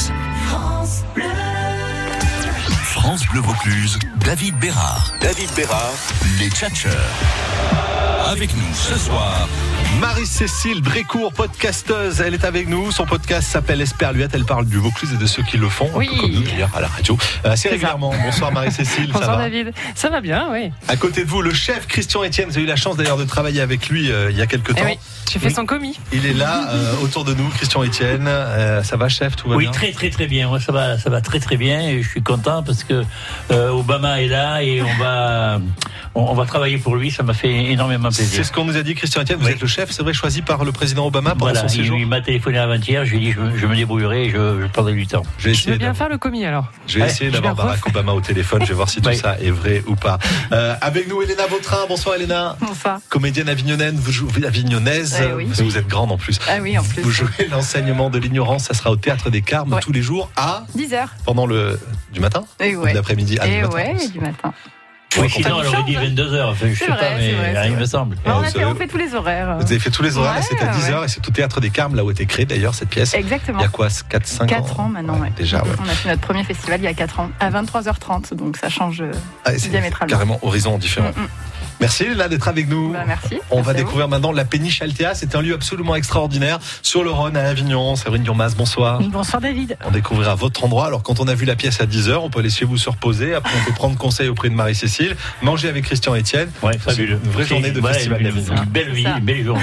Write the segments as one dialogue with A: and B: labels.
A: Vaucluse. France Bleu. France Bleu Vaucluse, David Bérard. David Bérard, les Tchatcheurs. Avec nous ce soir,
B: Marie-Cécile Drécourt, podcasteuse, elle est avec nous. Son podcast s'appelle Esperluette. Elle parle du Vaucluse et de ceux qui le font,
C: Oui.
B: un peu comme nous d'ailleurs à la radio, euh, assez
C: C'est
B: régulièrement. Bonsoir Marie-Cécile, ça
C: Bonsoir
B: va
C: David. Ça va bien, oui.
B: À côté de vous, le chef Christian Etienne. Vous avez eu la chance d'ailleurs de travailler avec lui euh, il y a quelques
C: Eh
B: temps.
C: oui, j'ai fait son commis.
B: Il est là, euh, autour de nous, Christian Etienne. Euh, ça va, chef Tout va
D: Oui,
B: bien
D: très très très bien. Moi, ça va, ça va très très bien. Et je suis content parce que euh, Obama est là et on va, on, on va travailler pour lui. Ça m'a fait énormément
B: C'est
D: plaisir.
B: ce qu'on nous a dit, Christian Etienne. Vous
D: Oui.
B: êtes le chef, c'est vrai, choisi par le président Obama pendant
D: Voilà,
B: son
D: il,
B: séjour.
D: il m'a téléphoné avant-hier. Je lui ai dit, je, je me débrouillerai et je, je prendrai du temps.
B: Je vais
C: Je veux
B: essayer
C: bien
B: d'avoir-
C: faire le commis alors.
B: Je vais
D: Ouais,
B: essayer
C: je
B: d'avoir
C: vais
B: Barack Obama au téléphone. Je vais voir si tout
D: Oui.
B: ça est vrai ou pas. Euh, avec nous, Elena Vautrin. Bonsoir, Elena.
E: Bonsoir.
B: Comédienne avignonnaise, vous jouez, avignonnaise,
E: Eh oui.
B: vous êtes grande en plus.
E: Ah oui, en plus.
B: Vous jouez l'enseignement de l'ignorance, ça sera au théâtre des Carmes
E: Ouais.
B: tous les jours à
E: 10 heures.
B: pendant le du matin
E: Et
B: ou
E: ouais.
B: de l'après-midi à du
E: Et
B: matin.
E: ouais, et du matin.
D: Oui, sinon, elle
E: vous
D: aurait dit
E: change,
D: 22 heures. Enfin, je sais
E: vrai,
D: pas, mais
E: vrai,
D: il me semble.
B: Ah,
E: on, a fait, on fait tous les horaires.
B: Vous avez fait tous les horaires,
E: Ouais,
B: c'est à 10h
E: ouais.
B: et c'est au théâtre des Carmes là où a été créée d'ailleurs cette pièce.
E: Exactement.
B: Il y a quoi 4 5
E: 4 ans maintenant, ouais.
B: Déjà ouais.
E: On a fait notre premier festival il y a 4 ans, à 23h30, donc ça change. euh,
B: Ah, c'est
E: Diamétralement.
B: carrément horizon différent.
E: mm, mm.
B: Merci Elena d'être avec nous.
E: Bah, merci.
B: On va
E: vous.
B: découvrir maintenant la péniche Altea. C'est un lieu absolument extraordinaire sur le Rhône à Avignon. Séverine Durmas, bonsoir.
C: Bonsoir David.
B: On découvrira votre endroit. Alors, quand on a vu la pièce à 10h, on peut aller chez vous se reposer. Après, on peut prendre conseil auprès de Marie-Cécile, manger avec Christian Etienne.
D: Ouais, fabuleux.
B: Une vraie journée de
D: Voilà,
B: festival
D: une-
B: d'Avignon.
D: Une belle vie, une belle journée.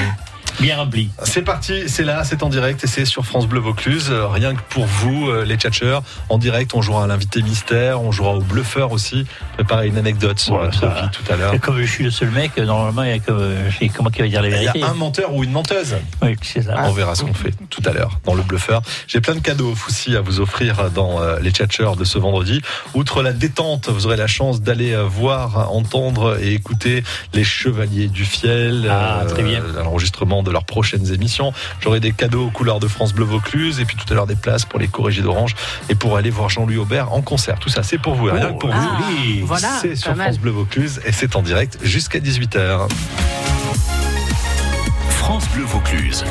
D: Bien remplie.
B: C'est parti, c'est là, c'est en direct et c'est sur France Bleu Vaucluse. Euh, Rien que pour vous, euh, les tchatcheurs. En direct, on jouera à l'invité mystère, on jouera au bluffeur aussi. Préparez une anecdote sur
D: Voilà,
B: votre vie tout à l'heure.
D: Comme je suis le seul mec, normalement, il y a que, comment qui va dire la
B: Il y
D: vérité.
B: a un menteur ou une menteuse.
D: Oui, c'est ça.
B: On verra ce qu'on fait tout à l'heure dans le bluffeur. J'ai plein de cadeaux aussi à vous offrir dans euh, les tchatcheurs de ce vendredi. Outre la détente, vous aurez la chance d'aller euh, voir, entendre et écouter les Chevaliers du Fiel,
D: Ah, très bien.
B: l'enregistrement de leurs prochaines émissions. J'aurai des cadeaux aux couleurs de France Bleu Vaucluse et puis tout à l'heure des places pour les corrigés d'Orange et pour aller voir Jean-Louis Aubert en concert. Tout ça, c'est pour vous, rien que pour
D: Oh,
B: vous.
C: Voilà,
B: c'est sur
C: mal.
B: France Bleu Vaucluse et c'est en direct jusqu'à 18h.
A: France Bleu Vaucluse.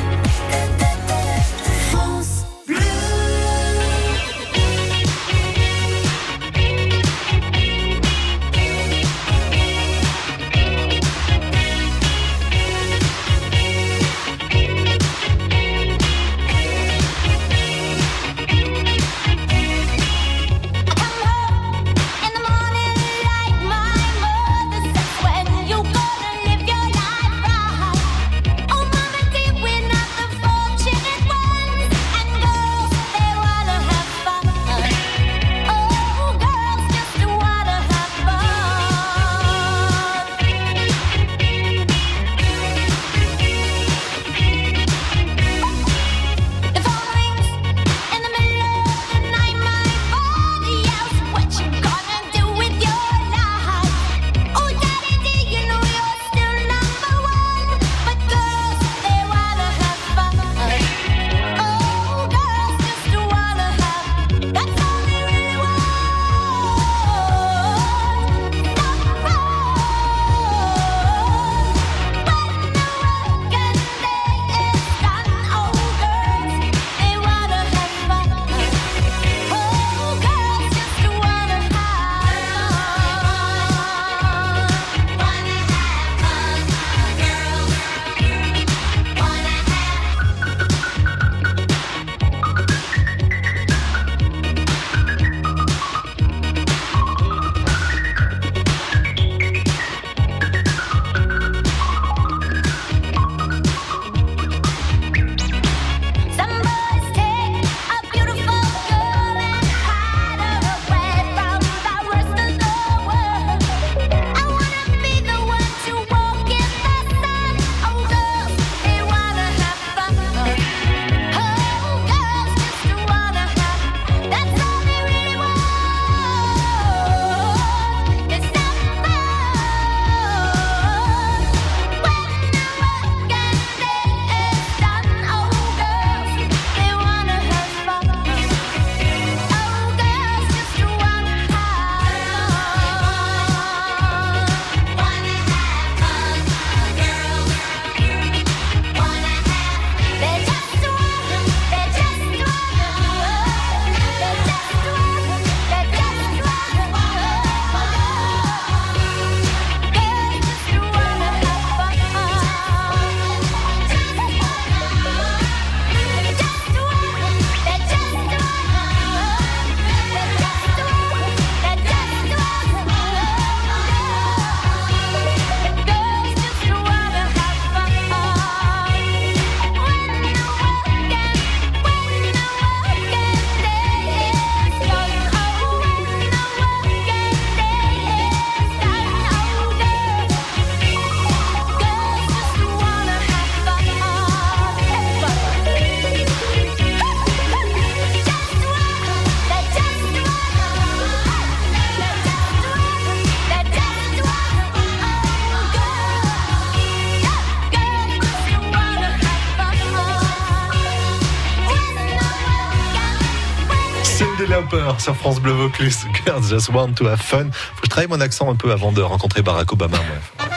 B: Sur France Bleu Vaucluse. Girls just want to have fun. Faut que je travaille mon accent un peu avant de rencontrer Barack Obama. moi.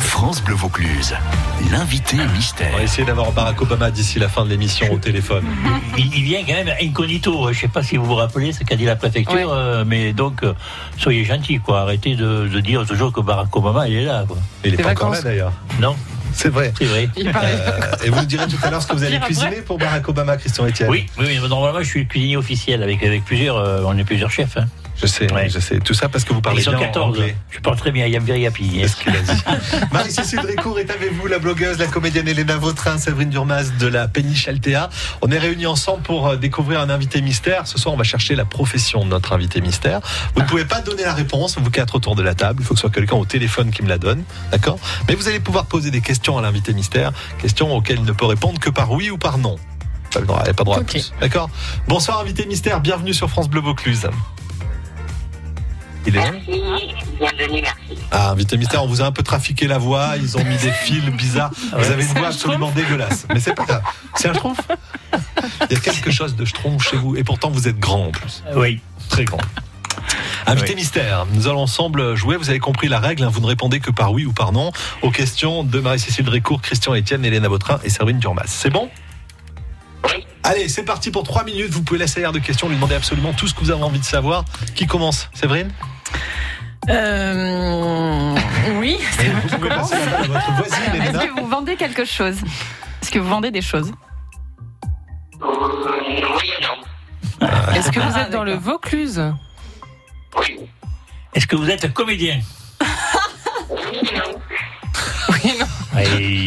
A: France Bleu Vaucluse, l'invité
B: On va
A: mystère.
B: essayer d'avoir Barack Obama d'ici la fin de l'émission au téléphone.
D: Il, il vient quand même incognito. Je sais pas si vous vous rappelez ce qu'a dit la préfecture,
C: Ouais.
D: euh, mais donc euh, soyez gentils, quoi. Arrêtez de, de dire toujours que Barack Obama il est là, quoi.
B: Il est
C: Des
B: pas encore là
C: vacances.
B: d'ailleurs.
D: Non,
B: C'est vrai. Euh, et vous nous direz tout à l'heure ce que vous allez cuisiner pour Barack Obama, Christian Etienne.
D: Oui, oui, mais normalement je suis cuisinier officiel avec avec plusieurs, euh, on est plusieurs chefs. Hein.
B: Je sais,
D: Ouais.
B: je sais. Tout ça parce que vous parlez bien
D: 14.
B: anglais.
D: Je parle très bien. Yam Viri Happy.
B: C'est ce qu'il a dit. Marie-Cécile Drécourt est avec vous, la blogueuse, la comédienne Elena Vautrin, Séverine Durmaz de la Péniche Altea. On est réunis ensemble pour euh, découvrir un invité mystère. Ce soir, on va chercher la profession de notre invité mystère. Vous ne pouvez pas donner la réponse, vous quatre autour de la table. Il faut que ce soit quelqu'un au téléphone qui me la donne. D'accord? Mais vous allez pouvoir poser des questions à l'invité mystère, questions auxquelles il ne peut répondre que par oui ou par non. Pas le droit, il n'a pas le droit à
C: Ok.
B: plus. D'accord? Bonsoir, invité mystère. Bienvenue sur France Bleu Vaucluse. Il est là
F: Merci, bienvenue, merci.
B: Ah, invité mystère, on vous a un peu trafiqué la voix, ils ont mis des fils bizarres. Vous avez une voix absolument dégueulasse. Mais c'est pas grave. C'est un schtroumpf Il y a quelque chose de schtroumpf chez vous, et pourtant vous êtes grand en plus.
D: Euh, Oui.
B: Très grand. Invité
D: Oui.
B: mystère, nous allons ensemble jouer. Vous avez compris la règle, hein, vous ne répondez que par oui ou par non aux questions de Marie-Cécile Drécourt, Christian Etienne, Hélène Vautrin et Séverine Durmas. C'est bon? Allez, c'est parti pour trois minutes. Vous pouvez laisser l'air de questions, lui demander absolument tout ce que vous avez envie de savoir. Qui commence Séverine
C: Euh, oui.
B: Vous pouvez passer la balle à votre voisine,
E: Est-ce que vous vendez quelque chose Est-ce que vous vendez des choses
F: Oui et non.
C: Est-ce que vous
E: Ah,
C: êtes dans le. Vaucluse
F: Oui.
D: Est-ce que vous êtes comédien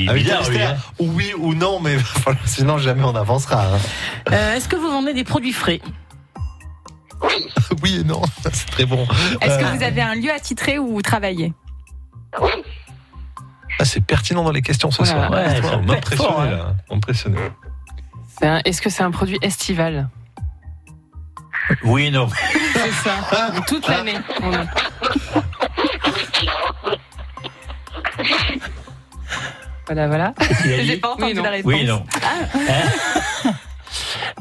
D: Ah, bizarre, hein.
B: oui ou non, mais voilà, sinon jamais on avancera. hein.
G: Euh, Est-ce que vous vendez des produits frais
B: Oui et non, c'est très bon.
E: Est-ce que
B: Euh,
E: vous avez un lieu attitré où vous travaillez
F: Oui.
B: ah, c'est pertinent dans les questions ce soir.
D: ouais,
B: Ouais, on m'impressionne
D: fort, hein.
B: là.
C: Un- Est-ce que c'est un produit estival
D: Oui et non.
C: C'est ça. Toute l'année. Voilà, voilà.
D: Qu'est-ce qu'il a
E: J'ai pas entendu
C: Oui,
E: la réponse.
D: Oui non. Hein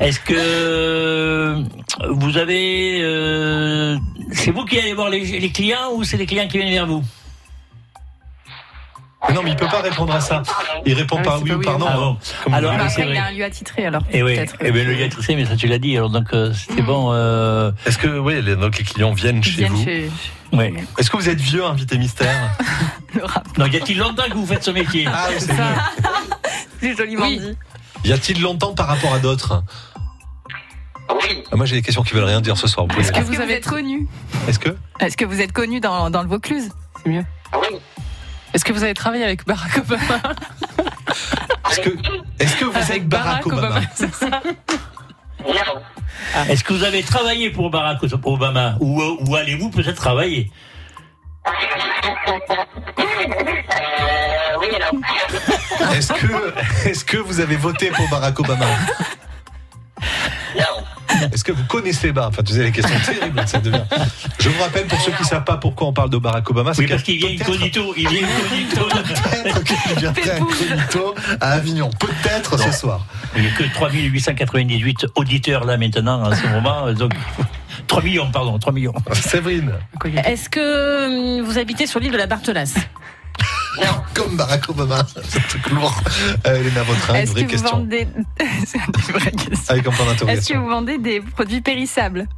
D: Est-ce que vous avez... euh, c'est vous qui allez voir les, les clients ou c'est les clients qui viennent vers vous?
B: Non, mais il peut pas répondre à ça. Il répond
C: Ah oui,
B: oui
C: pas
B: ou
C: oui
B: par
C: ou.
D: Ah bon.
B: hein, comme
D: Alors,
E: après, il y a un lieu attitré alors.
D: Eh oui, eh ben, le gars mais ça tu l'as dit, alors donc euh, c'était bon. Euh,
B: Est-ce que oui, les, donc les clients viennent
E: Ils
B: chez
E: viennent
B: vous
E: chez
D: ouais.
B: Est-ce que vous êtes vieux, invité mystère
E: le rap.
D: Non, y a-t-il longtemps que vous faites ce métier
B: Ah oui, c'est.
E: C'est joliment
C: Oui.
E: dit.
B: Y a-t-il longtemps par rapport à d'autres
F: Oui.
B: Ah, Moi, j'ai des questions qui veulent rien dire ce soir.
C: Est-ce que vous avez
E: êtes connu
B: Est-ce que
E: Est-ce que vous êtes connu dans, dans le Vaucluse?
C: C'est mieux.
F: Oui.
C: Est-ce que vous avez travaillé avec Barack Obama
B: est-ce que vous êtes
C: Avec
B: Barack Obama,
C: ça
F: Non.
D: Est-ce que vous avez travaillé pour Barack Obama ou, ou allez-vous peut-être travailler?
F: Euh, oui et non.
B: Est-ce que est-ce que vous avez voté pour Barack Obama?
F: Non.
B: Est-ce que vous connaissez Barack Enfin, tu sais les questions terribles que ça devient. Je vous rappelle pour ceux qui savent pas pourquoi on parle de Barack Obama, c'est
D: Oui, parce qu'il vient incognito. Il vient incognito.
B: Peut-être qu'il viendrait incognito à Avignon. Peut-être ce soir.
D: Il n'y a que 3898 auditeurs là maintenant en ce moment. Donc 3 millions, pardon, 3 millions.
B: Séverine,
G: Est-ce que hum, vous habitez sur l'île de la Barthelasse
B: comme Barack Obama, c'est un truc lourd. Euh, Elena Vautrin, une
E: Est-ce
B: vraie
E: que vous
B: question.
E: vendez C'est une vraie question.
B: Avec un point
E: Est-ce que vous vendez des produits périssables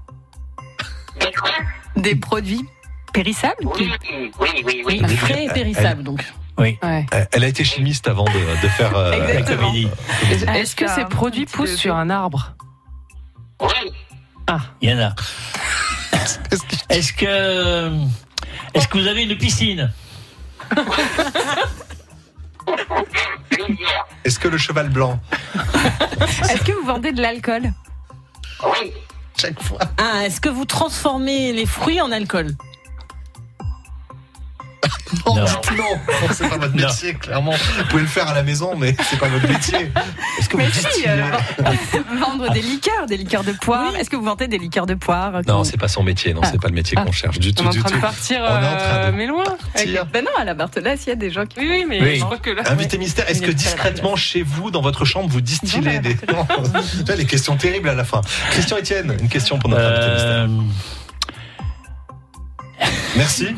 F: Des quoi
E: Des produits périssables
F: Oui, oui, oui, oui.
G: Oui, frais et périssables donc.
C: Ouais.
B: Euh, Elle a été chimiste avant de, de faire. euh,
D: La
E: Exactement.
D: comédie.
C: Est-ce que ces produits poussent sur un arbre
F: Oui.
D: Il y en a.
B: Est-ce que-
D: Est-ce que est-ce que vous avez une piscine?
B: Est-ce que le cheval blanc,
E: Est-ce que vous vendez de l'alcool?
F: Oui.
B: chaque fois.
G: Ah, est-ce que vous transformez les fruits en alcool?
B: Non,
D: Non.
B: dites non, Non, c'est pas votre
D: Non.
B: métier, clairement. Vous pouvez le faire à la maison, mais c'est pas votre métier. Est-ce que vous
E: Mais si, euh, vendre des liqueurs, des liqueurs de poire. Est-ce que vous vendez des liqueurs de poire
B: Non, c'est pas son métier, non, c'est pas le métier qu'on cherche du
C: On
B: tout,
C: est en
B: du
C: train
B: tout.
C: de partir,
B: On est en train
C: euh,
B: de
C: mais loin.
E: Ben non, à la Bartolasse, il y a des gens qui.
C: Oui, oui, mais
D: Oui.
C: je crois que là.
B: Invité mystère, est-ce que discrètement chez vous, dans votre chambre, vous distillez des. Non, tu vois, les questions terribles à la fin. Christian Etienne, une question pour notre invité mystère. Merci.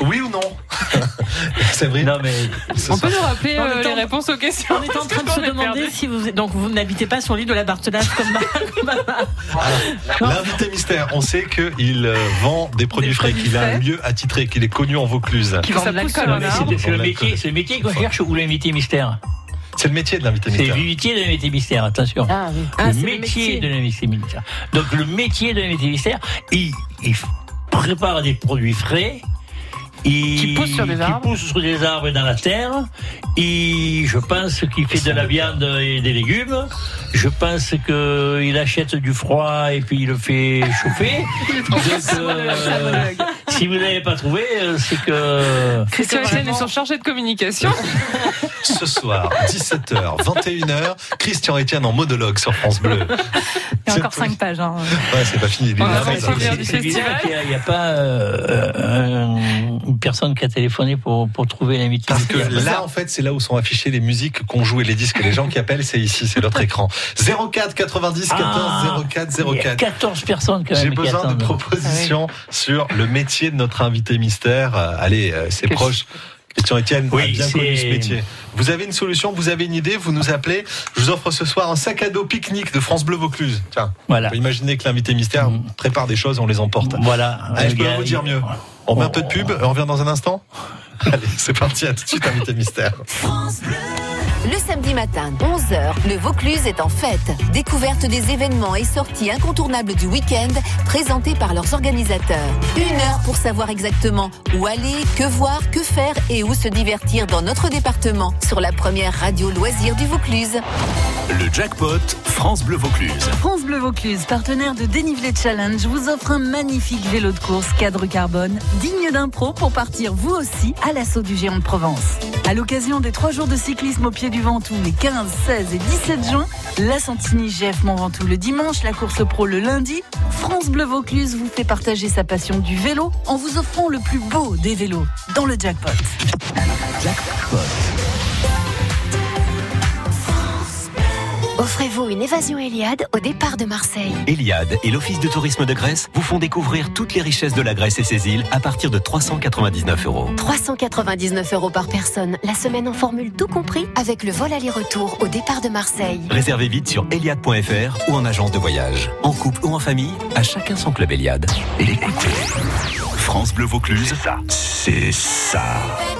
B: Oui ou non? Séverine?
D: Non mais
B: ce
C: On peut nous rappeler euh, les
G: en-
C: réponses aux questions
G: On est en train de se demander
C: perdu.
G: si vous donc vous n'habitez pas sur l'île de la Barthelasse comme ma-
B: L'invité mystère, on sait qu'il euh, vend des produits
E: Des
B: frais, qu'il a un lieu attitré, qu'il est connu en Vaucluse.
C: Qui vendent de l'alcool,
D: c'est c'est le métier,
B: l'a
D: c'est le métier qu'on cherche ou l'invité mystère?
B: C'est le métier de l'invité
D: C'est
B: mystère.
D: le métier de l'invité mystère, attention.
C: Ah oui.
G: Ah,
D: le
G: c'est le
D: métier,
G: métier.
D: de l'invité mystère. Donc le métier de l'invité mystère, il, il prépare des produits frais. Il,
C: Qui poussent sur des
D: qui
C: arbres.
D: poussent sur des arbres et dans la terre. Et je pense qu'il fait de la viande et des légumes. Je pense qu'il achète du froid et puis il le fait chauffer. Donc, euh, si vous n'avez pas trouvé, euh, c'est que
C: Christian est
E: vraiment-
C: son chargé de communication.
B: Ce soir, 17h, 21h, Christian Etienne en monologue sur France Bleu.
E: Il y a encore 5 pages. Hein.
B: Ouais, c'est pas fini. il est
D: c'est bizarre qu'il n'y a, il y a pas euh, euh, une personne qui a téléphoné pour, pour trouver l'invité.
B: Parce que là, en fait, c'est là où sont affichées les musiques qu'on joue et les disques. Les gens qui appellent, c'est ici, c'est notre écran. 04 90 14
D: Ah,
B: 04
D: il y a
B: 04.
D: 14 personnes quand même.
B: J'ai
D: qui
B: besoin de propositions sur le métier de notre invité mystère. Euh, Allez, euh, c'est proche. Christian Etienne
D: Oui,
B: a bien connu ce métier. Vous avez une solution, vous avez une idée, vous nous appelez. Je vous offre ce soir un sac à dos pique-nique de France Bleu Vaucluse. Tiens,
D: Voilà.
B: vous imaginez que l'invité mystère
D: Mm.
B: prépare des choses et on les emporte.
D: Voilà.
B: Allez, je peux vous dire mieux. On met un peu de pub, on revient dans un instant Allez, c'est parti, à tout de suite, invité mystère.
H: Le samedi matin, 11h, le Vaucluse est en fête. Découverte des événements et sorties incontournables du week-end présentés par leurs organisateurs. Une heure pour savoir exactement où aller, que voir, que faire et où se divertir dans notre département sur la première radio loisir du Vaucluse.
A: Le jackpot France Bleu Vaucluse.
I: France Bleu Vaucluse, partenaire de Dénivelé Challenge, vous offre un magnifique vélo de course cadre carbone, digne d'un pro pour partir vous aussi à l'assaut du géant de Provence. À l'occasion des trois jours de cyclisme au pied du Ventoux, les 15, 16 et 17 juin, la Santini GF Mont Ventoux le dimanche, la course pro le lundi, France Bleu Vaucluse vous fait partager sa passion du vélo en vous offrant le plus beau des vélos dans le jackpot.
J: Offrez-vous une évasion Eliade au départ de Marseille.
K: Eliade et l'Office de tourisme de Grèce vous font découvrir toutes les richesses de la Grèce et ses îles à partir de 399 euros.
J: 399 euros par personne, la semaine en formule tout compris, avec le vol aller-retour au départ de Marseille.
K: Réservez vite sur eliade.fr ou en agence de voyage. En couple ou en famille, à chacun son club Eliade.
A: Écoutez, France Bleu Vaucluse, c'est ça.
J: France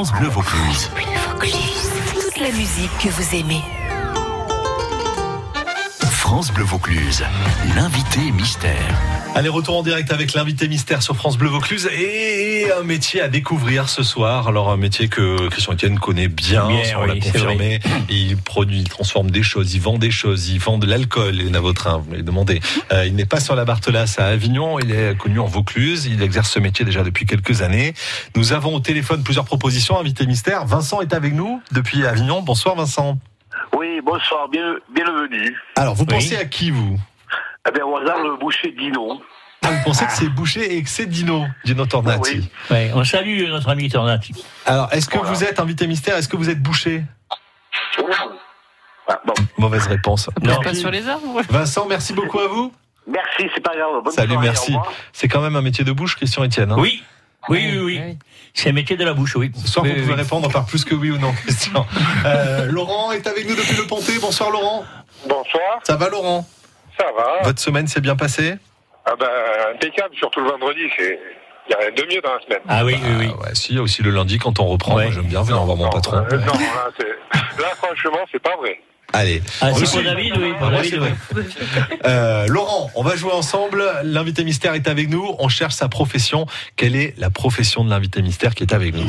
A: France Bleu Vaucluse.
H: Toute la musique que vous aimez.
A: France Bleu Vaucluse. L'invité mystère.
B: Allez, retour en direct avec l'invité mystère sur France Bleu Vaucluse et un métier à découvrir ce soir. Alors, un métier que Christian Etienne connaît bien,
D: Bien,
B: on l'a
D: oui,
B: confirmé. Il produit, il transforme des choses, il vend des choses, il vend de l'alcool, Elena Vautrin, vous m'avez demandé. Euh, il n'est pas sur la Barthelasse à Avignon, il est connu en Vaucluse, il exerce ce métier déjà depuis quelques années. Nous avons au téléphone plusieurs propositions, invité mystère. Vincent est avec nous depuis Avignon. Bonsoir Vincent.
F: Oui, bonsoir, bien, bienvenue.
B: Alors, vous
D: Oui.
B: pensez à qui vous?
F: Eh bien, au hasard, le boucher Dino.
B: ah, vous pensez que c'est Boucher et que c'est Dino, Dino Tornati.
F: Oui.
D: Ouais, on salue notre ami Tornati.
B: Alors, est-ce que
F: Voilà.
B: vous êtes invité mystère Est-ce que vous êtes boucher
F: Ah, bon,
B: Mauvaise réponse.
D: Non.
C: pas sur les arbres.
B: Vincent, merci beaucoup à vous.
F: merci, c'est pas grave. Bonne
B: Salut,
F: soirée,
B: merci. C'est quand même un métier de bouche, Christian Etienne. hein
D: Oui, oui, oui, oui. C'est un métier de la bouche, oui. Oui,
B: vous pouvez répondre par plus que oui ou non, Christian. Euh, Laurent est avec nous depuis le Pontet. Bonsoir, Laurent.
L: Bonsoir,
B: Ça va, Laurent?
L: Ça va
B: Votre semaine s'est bien passée?
L: Ah ben, impeccable, surtout le vendredi, c'est... Il n'y a rien de mieux dans la semaine.
D: Ah oui, oui, oui.
B: Ah ouais, si, il y a aussi le lundi quand on reprend.
D: Ouais.
B: Moi, J'aime bien venir voir mon patron.
L: euh, non, là, c'est- là, franchement, c'est pas vrai.
B: Allez.
D: Ah, c'est pour David, oui. Pour David.
B: Euh, Laurent, on va jouer ensemble. L'invité mystère est avec nous. On cherche sa profession. Quelle est la profession de l'invité mystère qui est avec nous?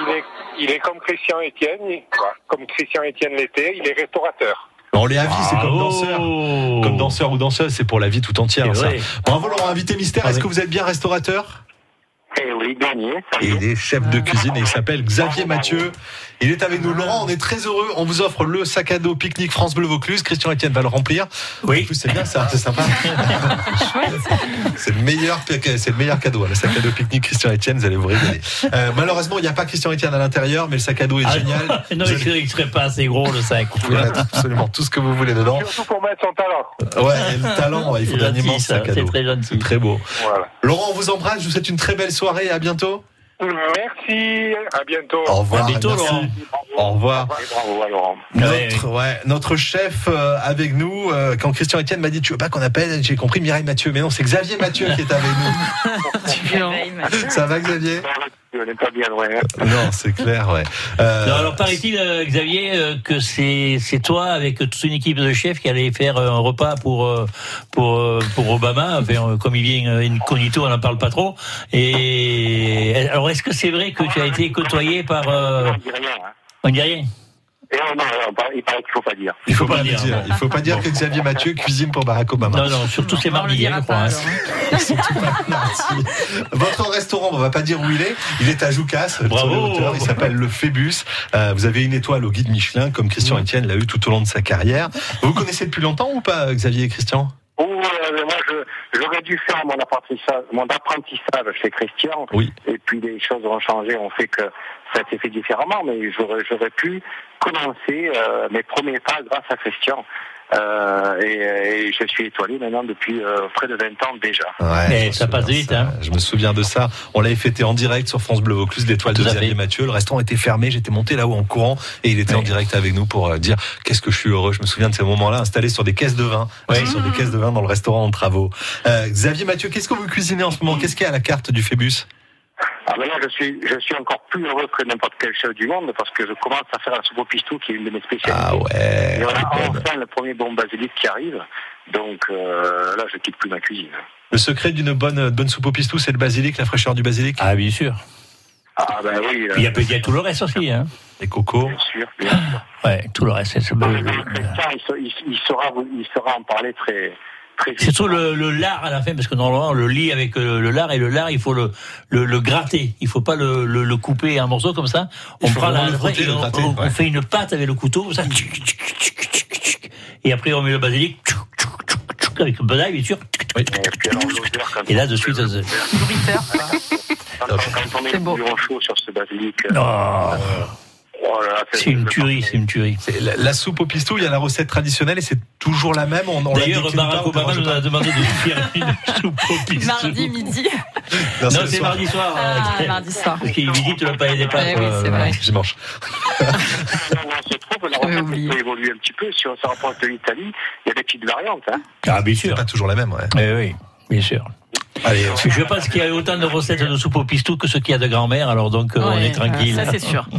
L: Il est, il est comme Christian voilà, comme Christian Etienne l'était, il est restaurateur.
B: On les avis, c'est comme danseur. Comme danseur ou danseuse, c'est pour la vie tout entière. Ça. Bravo Laurent, invité mystère. Est-ce que vous êtes bien restaurateur?
F: Eh oui, gagné.
B: Et il est chef de cuisine et il s'appelle Xavier Mathieu. Il est avec nous. Laurent, on est très heureux. On vous offre le sac à dos pique-nique France Bleu Vaucluse. Christian Etienne va le remplir.
D: Oui.
B: En plus, c'est bien ça, c'est sympa. c'est le meilleur, c'est le meilleur cadeau. hein, Le sac à dos pique-nique Christian Etienne, vous allez vous régaler. Euh, malheureusement, il n'y a pas Christian Etienne à l'intérieur, mais le sac à dos est
D: Ah,
B: génial.
D: non, il
B: allez-
D: serait- pas assez gros le sac.
B: vous pouvez mettre absolument tout ce que vous voulez dedans.
L: Surtout pour mettre son talent.
B: Ouais, et le talent, il faut
D: C'est
B: un immense sac à
D: c'est
B: dos.
D: très gentil.
B: C'est très beau.
L: Voilà.
B: Laurent, on vous embrasse. Je vous souhaite une très belle soirée. À bientôt.
L: Merci, à bientôt.
B: Au revoir.
D: À bientôt,
B: merci.
D: Laurent.
B: Au revoir.
L: Bravo à Laurent.
B: Notre, ouais, notre chef euh, avec nous, euh, quand Christian Etienne m'a dit Tu veux pas qu'on appelle J'ai compris Mireille Mathieu. Mais non, c'est Xavier Mathieu qui est avec nous. Ça va, Xavier?
L: On n'est pas bien loin. hein.
B: Non, c'est clair, ouais. Euh,
D: Non, alors paraît-il, euh, Xavier, euh, que c'est c'est toi avec toute une équipe de chefs qui allait faire un repas pour pour pour Obama. Enfin, comme il vient incognito, on n'en parle pas trop. Et alors, est-ce que c'est vrai que tu as été côtoyé par euh,
L: On dit rien. Hein.
D: On dit rien?
L: Et non, non, non, il paraît qu'il faut pas dire.
B: il faut
D: faut
B: pas
D: dire.
B: Il faut pas dire que Xavier Mathieu cuisine pour Barack Obama.
D: Non, non, surtout c'est mardi, hein, je crois. hein.
E: hein.
B: Votre restaurant, on va pas dire où il est. Il est à Joucas,
D: Bravo.
B: sur les hauteurs. Il s'appelle le Phébus. Euh, vous avez une étoile au guide Michelin, comme Christian Etienne l'a eu tout au long de sa carrière. Vous connaissez depuis longtemps ou pas, Xavier et Christian?
L: Oh, euh, moi, j'aurais dû faire mon apprentissage, mon apprentissage chez Christian.
B: Oui.
L: Et puis les choses ont changé, ont fait que ça a été fait différemment. Mais j'aurais, j'aurais pu commencer euh, mes premiers pas grâce à Christian. Euh, et, et je suis étoilé maintenant depuis euh, près de 20 ans déjà.
B: Ouais,
D: Eh,
B: je me
D: ça passe
B: souviens
D: vite,
B: ça.
D: hein.
B: Je me souviens de ça. On l'avait fêté en direct sur France Bleu Vaucluse, l'étoile de Xavier. Mathieu. Le restaurant était fermé. J'étais monté là-haut en courant et il était en direct avec nous pour euh, dire qu'est-ce que je suis heureux. Je me souviens de ces moments-là installés sur des caisses de vin,
D: Ouais.
B: assis sur des caisses de vin dans le restaurant en travaux. Euh, Xavier Mathieu, qu'est-ce que vous cuisinez en ce moment? Qu'est-ce qu'il y a à la carte du Phébus?
L: Ah ben là, je suis, je suis encore plus heureux que n'importe quel chef du monde parce que je commence à faire la soupe au pistou qui est une de mes spécialités.
B: Ah ouais.
L: Et on a enfin le premier bon basilic qui arrive. Donc euh, là, je quitte plus ma cuisine.
B: Le secret d'une bonne, bonne soupe au pistou, c'est le basilic, la fraîcheur du basilic,
D: Ah, bien sûr.
L: Ah ben oui, euh,
D: Il y a peut-être tout le reste aussi. Hein.
B: les cocos.
L: bien sûr. Bien sûr.
D: Ouais, tout le reste. c'est-
L: Mais Christian, il, il, il saura, il saura en parler très.
D: C'est surtout le, le lard à la fin, parce que normalement, on le lit avec euh, le lard, et le lard, il faut le, le, le gratter. Il faut pas le, le, le couper en morceaux comme ça. On prend la,
B: le le
D: on,
B: gratter,
D: on- fait une pâte avec le couteau, comme ça. Et après, on met le basilic, avec le beurre, bien sûr.
L: Et
D: là, de suite, ça se-
L: quand, on met
E: C'est
L: le
E: beau.
L: bouillon chaud sur ce basilic, euh,
D: Oh, c'est une tuerie, c'est une tuerie.
B: La, la soupe au pistou, il y a la recette traditionnelle et c'est toujours la même. On, on la
D: D'ailleurs, Barack
B: on
D: Obama nous a demandé de faire une soupe au pistou.
E: Mardi midi.
B: Non,
D: c'est mardi soir.
E: Ah,
D: euh,
E: mardi soir.
D: Parce qu'il visite le palais des pâtes.
E: Eh oui,
D: euh,
E: c'est vrai.
B: Dimanche.
L: Là où on se trouve, la recette
E: oublié.
L: peut évoluer un petit peu. Si on se rapproche de l'Italie, il y a des petites variantes. Hein.
D: Ah, bien
B: C'est
D: sûr.
B: pas toujours la même, ouais.
D: Eh oui, bien sûr.
B: Allez,
D: Je pense qu'il y a autant de recettes de soupe au pistou que ce qu'il y a de grand-mère, alors donc euh, on est tranquille.
E: Ça, c'est sûr.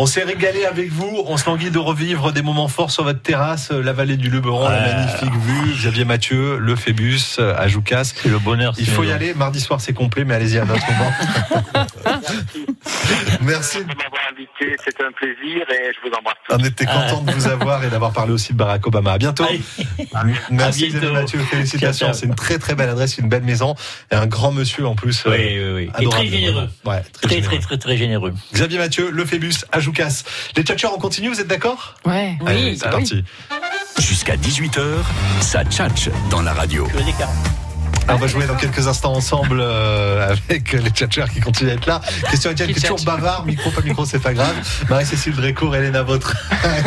B: On s'est régalé avec vous. On se languit de revivre des moments forts sur votre terrasse, euh, la vallée du Luberon, la magnifique vue. Xavier Mathieu, le Phébus, euh, à Joucas.
D: C'est le bonheur.
B: Il faut y
D: le-
B: aller. Mardi soir, c'est complet, mais allez-y à notre moment. Merci.
L: de m'avoir invité. C'était un plaisir et je vous embrasse tous.
B: On était content de vous avoir et d'avoir parlé aussi de Barack Obama. À bientôt.
D: Allez.
B: Merci
D: À bientôt.
B: Xavier Mathieu. Félicitations. C'est une très très belle adresse, une belle maison et un grand monsieur en plus. euh,
D: Oui, oui, oui. Et
B: adorable,
D: très généreux.
B: Ouais, très,
D: Très,
B: généreux.
D: très, très, très généreux.
B: Xavier Mathieu, le Phébus, à Joucas. Les tchatcheurs, on continue, vous êtes d'accord?
C: Ouais.
B: Allez, c'est
E: bah
B: parti.
A: Jusqu'à 18h, ça tchatche dans la radio.
B: On va jouer dans quelques instants ensemble euh, avec les tchatcheurs qui continuent à être là. Christian Etienne qui est toujours bavard, micro pas micro, c'est pas grave. Marie-Cécile Drécourt, Elena Votre,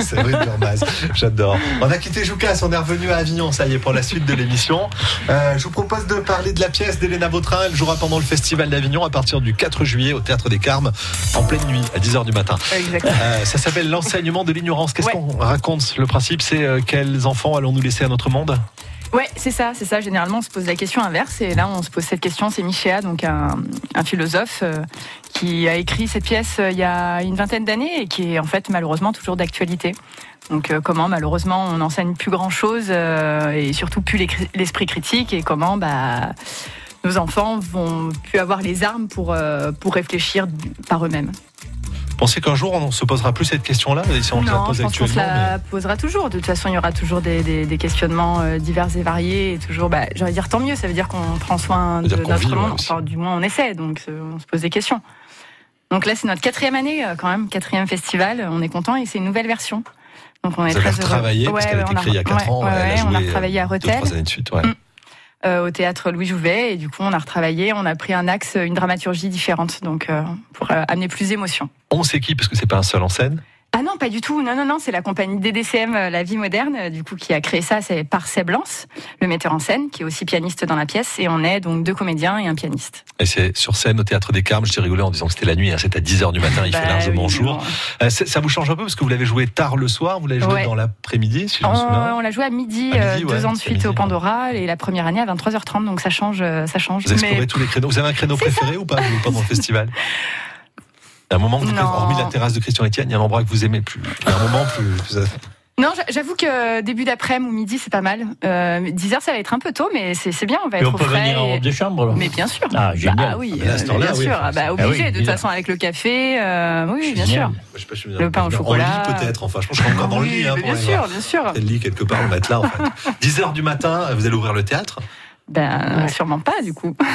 B: Séverine Durmaz, j'adore. On a quitté Joucas, on est revenu à Avignon, ça y est, pour la suite de l'émission. Euh, je vous propose de parler de la pièce d'Elena Vautrin. Elle jouera pendant le Festival d'Avignon à partir du 4 juillet au Théâtre des Carmes, en pleine nuit, à 10h du matin. Euh, ça s'appelle l'enseignement de l'ignorance. Qu'est-ce
E: Ouais.
B: qu'on raconte? Le principe, c'est euh, quels enfants allons-nous laisser à notre monde?
E: Ouais, c'est ça, c'est ça. Généralement, on se pose la question inverse, et là, on se pose cette question. C'est Michéa, donc un, philosophe, euh, qui a écrit cette pièce euh, il y a une vingtaine d'années et qui est en fait malheureusement toujours d'actualité. Donc, euh, comment malheureusement on n'enseigne plus grand chose et surtout plus l'esprit critique et comment bah nos enfants vont plus avoir les armes pour, pour réfléchir par eux-mêmes.
B: Pensez qu'un jour on se posera plus cette question-là Si on se la
E: Non,
B: pose
E: je pense qu'on se
B: actuellement.
E: la posera toujours. De toute façon, il y aura toujours des, des- des questionnements euh, divers et variés. Et toujours, bah, j'allais dire tant mieux, ça veut dire qu'on prend soin de notre
B: vit,
E: monde. Enfin, du moins, on essaie, donc euh, on se pose des questions. Donc là, c'est notre quatrième année, euh, quand même, quatrième festival. On est content et c'est une nouvelle version. Donc on est
B: Vous avez
E: très heureux.
B: retravaillé, parce
E: Ouais,
B: qu'elle a été
E: on
B: créée il y a 4
E: ouais,
B: ans.
E: ouais,
B: elle a
E: ouais, on a
B: joué,
E: retravaillé à
B: deux,
E: Rethel.
B: trois années de suite. ouais.
E: Mm. Euh, au théâtre Louis Jouvet et du coup on a retravaillé, on a pris un axe, une dramaturgie différente donc euh, pour euh, amener plus d'émotion.
B: On sait qui, parce que c'est pas un seul en scène.
E: Ah non, pas du tout. Non, non, non, c'est la compagnie DDCM euh, La Vie Moderne, euh, du coup, qui a créé ça. C'est par Seb Lance, le metteur en scène, qui est aussi pianiste dans la pièce. Et on est donc deux comédiens et un pianiste.
B: Et c'est sur scène au Théâtre des Carmes. Je t'ai rigolé en disant que c'était la nuit. hein, c'est à 10h du matin. Il fait
E: Bah
B: largement
E: oui,
B: jour. Euh, ça vous change un peu parce que vous l'avez joué tard le soir. Vous l'avez joué
E: Ouais.
B: dans l'après-midi, si je me
E: On,
B: souviens.
E: on l'a joué à midi,
B: À midi,
E: euh,
B: ouais,
E: deux ans de suite
B: midi,
E: au
B: ouais.
E: Pandora, et la première année à 23h30, donc ça change. Ça change.
B: Vous explorez
E: Mais-
B: tous les créneaux. Vous avez un créneau préféré ou pas vous, pendant le festival? Il y a un moment que vous
E: Non.
B: hormis la terrasse de Christian Etienne, il y a un endroit que vous aimez plus. Il y a un moment plus. plus-
E: Non, j'a- j'avoue que début d'après-midi ou midi, c'est pas mal. Euh, 10h, ça va être un peu tôt, mais c'est c'est bien, on va
D: Et
E: être
D: on peut
E: frais.
D: venir en robe de chambre alors
E: Mais bien sûr.
D: Ah, génial.
E: Bah oui,
B: Ah, là,
E: euh, bien
B: oui,
E: sûr. Ah bah, obligé,
D: Ah oui,
E: de toute façon, avec le café. euh, oui, bien
B: Génial.
E: sûr.
B: Je sais pas, je
E: Le pain au
B: en
E: chocolat.
B: lit peut-être. Enfin, je pense je serai encore dans le lit. Hein,
E: bien
B: aller
E: sûr, bien sûr.
B: Le lit quelque part, le matelas en fait. 10h du matin, vous allez ouvrir le théâtre.
E: Ben, sûrement pas, du coup.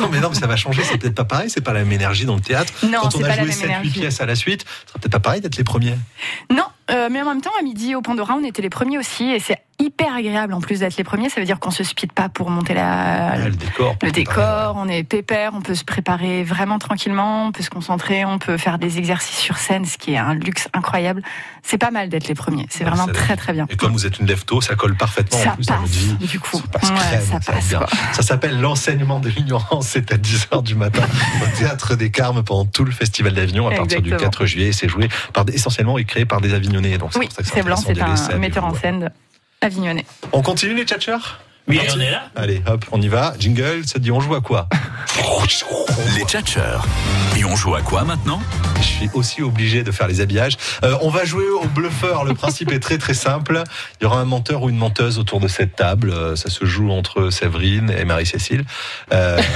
B: Non, mais non, mais ça va changer. C'est peut-être pas pareil. C'est pas la même énergie dans le théâtre.
E: Non,
B: Quand on a joué
E: même
B: 7-8
E: énergie.
B: pièces à la suite, ce sera peut-être pas pareil d'être les premiers.
E: Non, euh, mais en même temps, à midi au Pandora, on était les premiers aussi, et c'est hyper agréable en plus d'être les premiers. Ça veut dire qu'on se speed pas pour monter la,
B: Ouais, le décor.
E: le décor, on est pépère, on peut se préparer vraiment tranquillement, on peut se concentrer, on peut faire des exercices sur scène, ce qui est un luxe incroyable. C'est pas mal d'être les premiers, c'est
B: Ouais,
E: vraiment très très bien.
B: Et comme vous êtes une lève-tôt, ça colle parfaitement en
E: Ça
B: plus à votre vie.
E: passe, du coup.
B: Ça passe
E: Ouais, ça passe.
B: Ça s'appelle l'enseignement de l'ignorance. C'est à 10h du matin au Théâtre des Carmes pendant tout le Festival d'Avignon à partir du
E: Exactement.
B: 4 juillet. C'est joué par essentiellement et créé par des Avignonnais. Donc
E: Oui,
B: pour ça que
E: c'est blanc, c'est un metteur en scène avignonnais.
B: On continue les tchatcheurs?
D: Oui, on est là.
B: Allez, hop, on y va. Jingle, ça te dit on joue à quoi
A: Les tchatcheurs. Et on joue à quoi maintenant
B: Je suis aussi obligé de faire les habillages. Euh, on va jouer au bluffeur. Le principe est très très simple. Il y aura un menteur ou une menteuse autour de cette table. Euh, ça se joue entre Séverine et Marie-Cécile. Euh.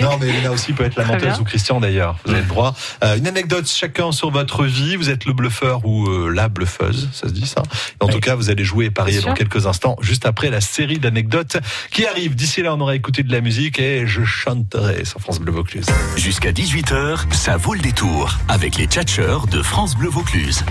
B: Non, mais Elena aussi peut être la menteuse ou Christian d'ailleurs. Vous avez le droit. Euh, une anecdote chacun sur votre vie. Vous êtes le bluffeur ou euh, la bluffeuse, ça se dit ça? En tout cas, vous allez jouer et parier dans quelques instants, juste après la série d'anecdotes qui arrive. D'ici là, on aura écouté de la musique et je chanterai sur France Bleu Vaucluse.
A: Jusqu'à 18h, ça vaut le détour avec les tchatcheurs de France Bleu Vaucluse.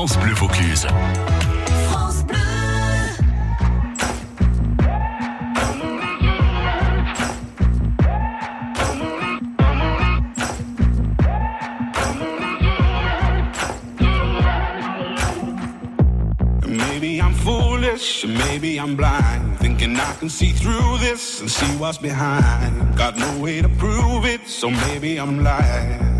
A: France Bleu Vaucluse.
M: Maybe I'm foolish, maybe I'm blind. Thinking I can see through this and see what's behind. Got no way to prove it, so maybe I'm lying.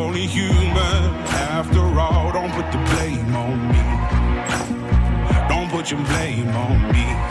M: only human after all. Don't put the blame on me. Don't put your blame on me.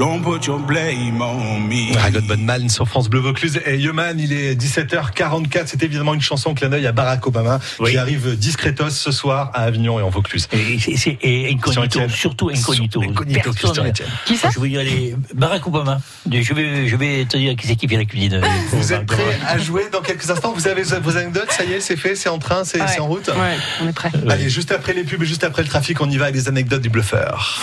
M: Don't put your blame on me.
B: Ragot sur France Bleu Vaucluse. Et Yoman, il est 17h44. C'est évidemment une chanson clin d'œil à Barack Obama qui arrive discretos ce soir à Avignon et en Vaucluse.
D: Et, c'est- et incognito,
B: Christian Etienne.
D: surtout incognito.
B: Incognito,
D: Personne-
B: Christian Etienne.
C: Qui ça
D: Je veux dire, les Barack Obama. Je vais, je vais te dire qui c'est qui fait la cuisine.
B: Vous êtes prêts à jouer dans quelques instants Vous avez vos anecdotes Ça y est, c'est fait, c'est en train, c'est en route
C: Ouais, on est prêt.
B: Allez, juste après les pubs et juste après le trafic, on y va avec des anecdotes du bluffeur.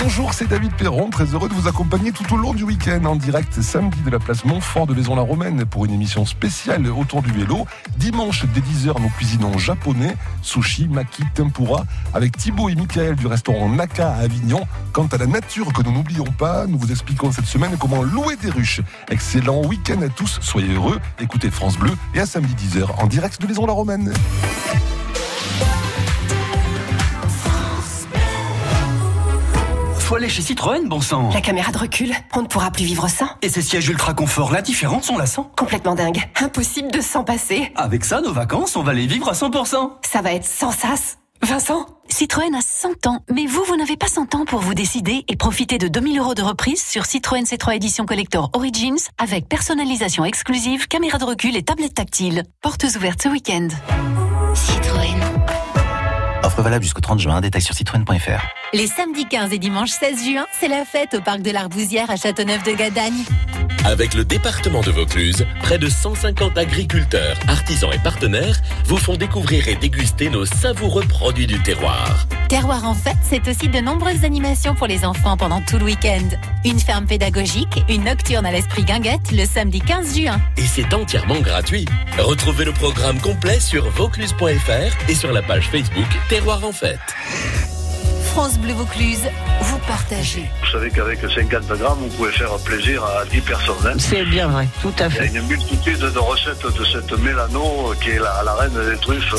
N: Bonjour, c'est David Perron, très heureux de vous accompagner tout au long du week-end en direct samedi de la place Montfort de Maison-la-Romaine pour une émission spéciale autour du vélo. Dimanche dès 10h, nous cuisinons japonais, sushi, maki, tempura avec Thibaut et Michael du restaurant Naka à Avignon. Quant à la nature que nous n'oublions pas, nous vous expliquons cette semaine comment louer des ruches. Excellent week-end à tous, soyez heureux, écoutez France Bleu et à samedi 10h en direct de Maison-la-Romaine.
O: Faut aller chez Citroën, bon sang.
P: La caméra de recul, on ne pourra plus vivre sans.
O: Et ces sièges ultra confort, la différence, on la sent.
P: Complètement dingue. Impossible de s'en passer.
O: Avec ça, nos vacances, on va les vivre à 100%.
P: Ça va être sans sas. Vincent?
I: Citroën a 100 ans, mais vous, vous n'avez pas 100 ans pour vous décider et profiter de 2000 euros de reprise sur Citroën C3 Édition Collector Origins avec personnalisation exclusive, caméra de recul et tablette tactile. Portes ouvertes ce week-end.
Q: Valable jusqu'au 30 juin, détail sur citroën.fr.
H: Les samedis 15 et dimanche 16 juin, c'est la fête au parc de l'Arbousière à Châteauneuf-de-Gadagne.
R: Avec le département de Vaucluse, près de 150 agriculteurs, artisans et partenaires vous font découvrir et déguster nos savoureux produits du terroir.
H: Terroir en fête, c'est aussi de nombreuses animations pour les enfants pendant tout le week-end. Une ferme pédagogique, une nocturne à l'esprit guinguette le samedi 15 juin.
R: Et c'est entièrement gratuit. Retrouvez le programme complet sur vaucluse.fr et sur la page Facebook Terroir
H: France Bleu Vaucluse, vous
S: savez qu'avec 50 grammes, vous pouvez faire plaisir à 10 personnes. hein.
G: C'est bien vrai, tout à fait.
S: Il y a une multitude de recettes de cette mélano qui est la, la reine des truffes.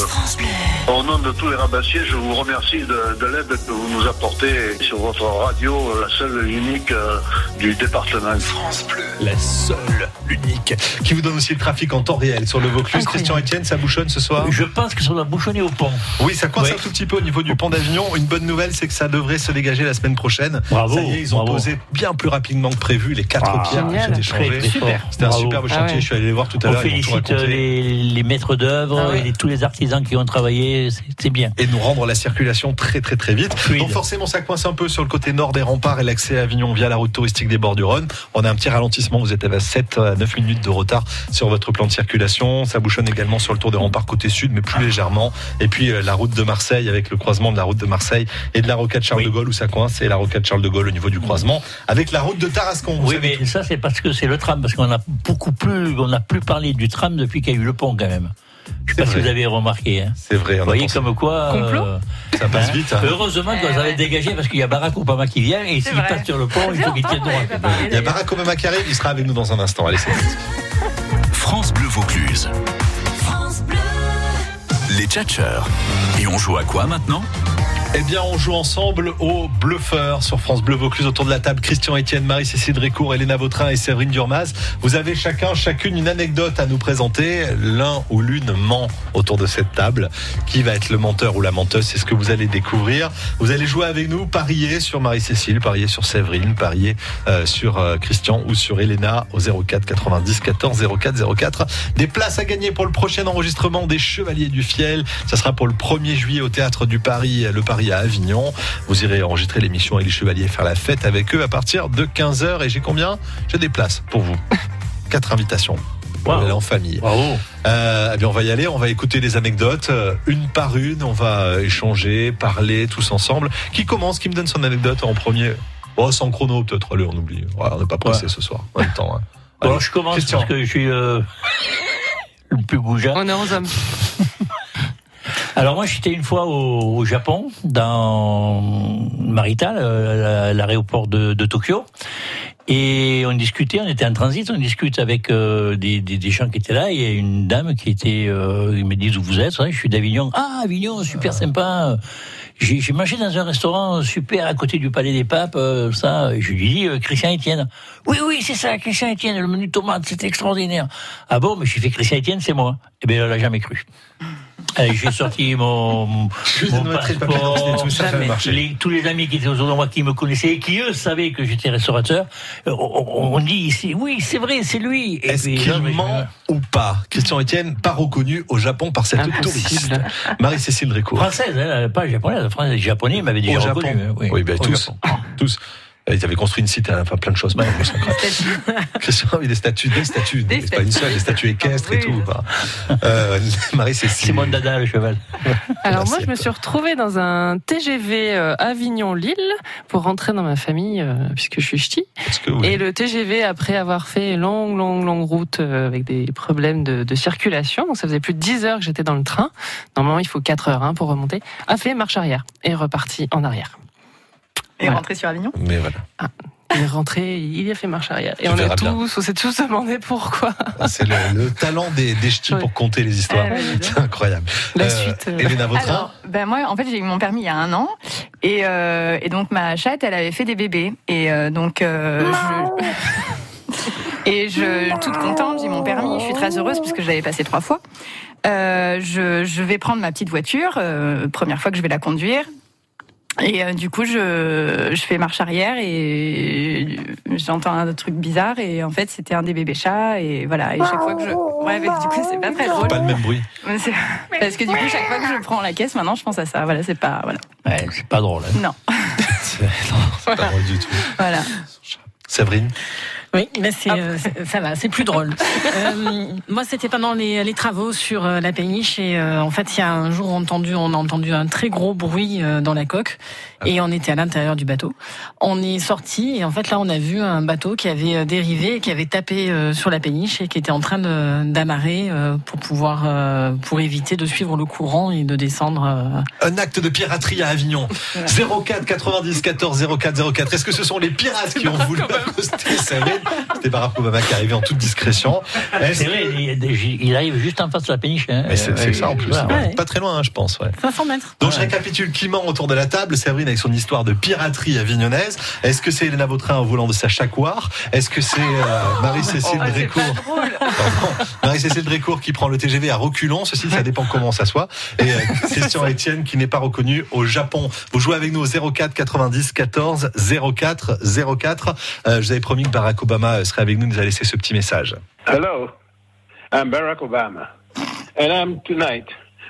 S: Au nom de tous les rabassiers, je vous remercie de, de l'aide que vous nous apportez sur votre radio, la seule et unique euh, du département. France Bleu.
B: La seule, l'unique, qui vous donne aussi le trafic en temps réel sur le Vaucluse. Christian Etienne, ça bouchonne ce soir?
D: Je pense que ça doit bouchonner au pont.
B: Oui, ça coince
D: Oui.
B: un tout petit peu au niveau du pont d'Avignon. Une bonne nouvelle, c'est que ça devrait se dégager la semaine prochaine.
D: Bravo,
B: ça y est, ils ont
D: bravo.
B: posé bien plus rapidement que prévu les quatre
D: Ah,
B: pierres
D: génial.
B: qui changées. C'était un superbe
D: Ah
B: chantier.
D: ouais.
B: Je suis allé les voir tout à
D: On
B: l'heure. tout
D: félicite
B: raconté.
D: les, les maîtres d'œuvre
B: Ah oui.
D: et les- tous les artisans qui ont travaillé, c'est- bien.
B: et nous rendre la circulation très très très vite.
D: Fluide.
B: Donc forcément ça coince un peu sur le côté nord des remparts et l'accès à Avignon via la route touristique des bords du Rhône. On a un petit ralentissement, vous êtes à 7 à 9 minutes de retard sur votre plan de circulation. Ça bouchonne également sur le tour des remparts côté sud mais plus légèrement. Et puis euh, la route de Marseille avec le croisement de la route de Marseille et de la rocade Charles de Gaulle où ça coince et la rocade Charles de Gaulle au niveau du croisement avec la route de Tarascon.
D: Oui, mais ça c'est parce que c'est le tram, parce qu'on a beaucoup plus, on n'a plus parlé du tram depuis qu'il y a eu le pont quand même. Je sais pas si vous avez remarqué. Hein.
B: C'est vrai. on
D: Vous voyez comme quoi.
C: Complot
D: euh,
B: Ça passe
D: hein,
B: vite. hein.
D: Heureusement que vous avez dégagé parce qu'il y a Barack Obama qui vient et s'il passe sur le pont, il faut qu'il tienne droit.
B: Il y a Barack Obama qui arrive, il sera avec nous dans un instant. Allez, c'est parti.
A: France Bleu Vaucluse. Les Tchatcheurs. Et on joue à quoi maintenant?
B: Eh bien, on joue ensemble au bluffeur sur France Bleu Vaucluse autour de la table. Christian Etienne, Marie-Cécile Drécourt, Elena Vautrin et Séverine Durmaz. Vous avez chacun, chacune une anecdote à nous présenter. L'un ou l'une ment autour de cette table. Qui va être le menteur ou la menteuse C'est ce que vous allez découvrir. Vous allez jouer avec nous, parier sur Marie-Cécile, parier sur Séverine, parier euh, sur euh, Christian ou sur Elena au 04 90 14 04 04. Des places à gagner pour le prochain enregistrement des Chevaliers du Fiel. Ça sera pour le 1er juillet au théâtre du Paris, le Paris à Avignon. Vous irez enregistrer l'émission et les Chevaliers faire la fête avec eux à partir de 15h. Et j'ai combien? J'ai des places pour vous. Quatre invitations. Pour
D: Wow.
B: aller en famille.
D: Bravo.
B: Euh, eh bien, on va y aller, on va écouter les anecdotes, euh, une par une, on va euh, échanger, parler tous ensemble. Qui commence Qui me donne son anecdote en premier? Oh, sans chrono peut-être, allez, on oublie. Ouais, on n'est pas pressé
D: Ouais.
B: ce soir, en même temps. hein.
D: Bon,
B: Allez,
D: je commence
B: Christian.
D: parce que je suis euh, le plus goujat.
C: Honneur aux hommes.
D: Alors moi j'étais une fois au, au Japon, dans Marita, la- l'aéroport de, de Tokyo. Et on discutait, on était en transit, on discute avec euh, des, des, des gens qui étaient là. Il y a une dame qui était, euh, ils me disent où vous êtes. Ouais, Je suis d'Avignon. Ah Avignon, super sympa. J'ai mangé dans un restaurant super à côté du Palais des Papes, euh, ça. Et je lui dis euh, Christian Etienne. Oui oui c'est ça, Christian Etienne. Le menu tomate, c'était extraordinaire. Ah bon, mais j'ai fait Christian Etienne, c'est moi. Eh bien, elle l'a jamais cru. J'ai sorti mon, mon passeport,
B: tout ça,
D: les- tous les amis qui étaient autour de moi qui me connaissaient et qui eux savaient que j'étais restaurateur. euh, On, on dit c'est- oui, c'est vrai, c'est lui. Et
B: Est-ce qu'il ment ou pas Christian Etienne, pas reconnu au Japon par cette touriste. Marie-Cécile Drécourt.
D: Française, hein, pas japonaise, française, japonais, il m'avait déjà
B: Au Japon.
D: reconnu. hein,
B: Oui, ben,
D: Au
B: tous.
D: Japon.
B: tous. Ils avaient construit une cité, enfin plein de choses. Bah. Christian des statues, des statues, des, c'est pas une seule, des statues équestres et tout. Euh, Marie-Cécile.
D: C'est mon dada, le cheval.
C: Alors moi, je me suis retrouvée dans un TGV euh, Avignon-Lille pour rentrer dans ma famille, euh, puisque je suis ch'ti. Et le TGV, après avoir fait une longue, longue, longue route euh, avec des problèmes de, de circulation, donc ça faisait plus de 10 heures que j'étais dans le train, normalement il faut 4 heures hein, pour remonter, a fait marche arrière et reparti en arrière.
E: Et rentrer sur Avignon
B: Mais voilà.
C: Il est rentré, il a fait marche arrière. Et
B: Tu
C: on,
B: bien.
C: s'est tous demandé pourquoi.
B: C'est le, le talent des, des ch'tis pour compter les histoires.
E: Ah
B: C'est incroyable.
E: La
B: Euh,
E: suite.
B: Elena Vautrin.
E: Alors, ben moi, en fait, j'ai eu mon permis il y a un an, et, euh, et donc ma chatte, elle avait fait des bébés, et euh, donc euh, je... et je toute contente, j'ai mon permis, je suis très heureuse puisque je l'avais passé trois fois. Euh, je, je vais prendre ma petite voiture, euh, première fois que je vais la conduire. Et euh, du coup, je, je fais marche arrière et j'entends un truc bizarre et en fait, c'était un des bébés chats et voilà. Et chaque fois que je, ouais, mais du coup, c'est pas très drôle.
B: Pas le même bruit.
E: Parce que du coup, chaque fois que je prends la caisse, maintenant, je pense à ça. Voilà, c'est pas. Voilà.
D: Ouais, c'est pas drôle. hein.
E: Non.
B: C'est pas drôle du tout.
E: Voilà.
B: Séverine.
G: Oui, mais c'est, euh, c'est- ça va, c'est plus drôle. Euh, moi, c'était pendant les, les travaux sur euh, la péniche et euh, en fait, il y a un jour on a entendu, on a entendu un très gros bruit euh, dans la coque et on était à l'intérieur du bateau. On est sorti et en fait là, on a vu un bateau qui avait euh, dérivé, et qui avait tapé euh, sur la péniche et qui était en train de, d'amarrer euh, pour pouvoir, euh, pour éviter de suivre le courant et de descendre. euh,
B: Un acte de piraterie à Avignon. 04 90 14 04 04. Est-ce que ce sont les pirates qui ont voulu accoster Séverine C'était Barack Obama qui est arrivé en toute discrétion. Est-ce
D: C'est vrai, il, il arrive juste en face de la péniche. hein.
B: Mais c'est ça en plus.
D: voilà.
B: Ouais. Pas très loin, hein, je pense. Ouais.
G: 500 mètres.
B: Donc je récapitule qui ment autour de la table. Séverine avec son histoire de piraterie avignonnaise. Est-ce que c'est Elena Vautrin au volant de sa Chacoire Est-ce que c'est euh, Marie-Cécile
E: Oh, c'est
B: Drécourt? Marie-Cécile Drécourt qui prend le TGV à reculons. Ceci, ça dépend comment ça soit. Et euh, Christian Etienne qui n'est pas reconnu au Japon. Vous jouez avec nous au 04 90 14 04 04. Euh, je vous avais promis que Barack Obama serait avec nous. Nous a laissé ce petit message.
T: Hello, I'm Barack Obama, and I'm tonight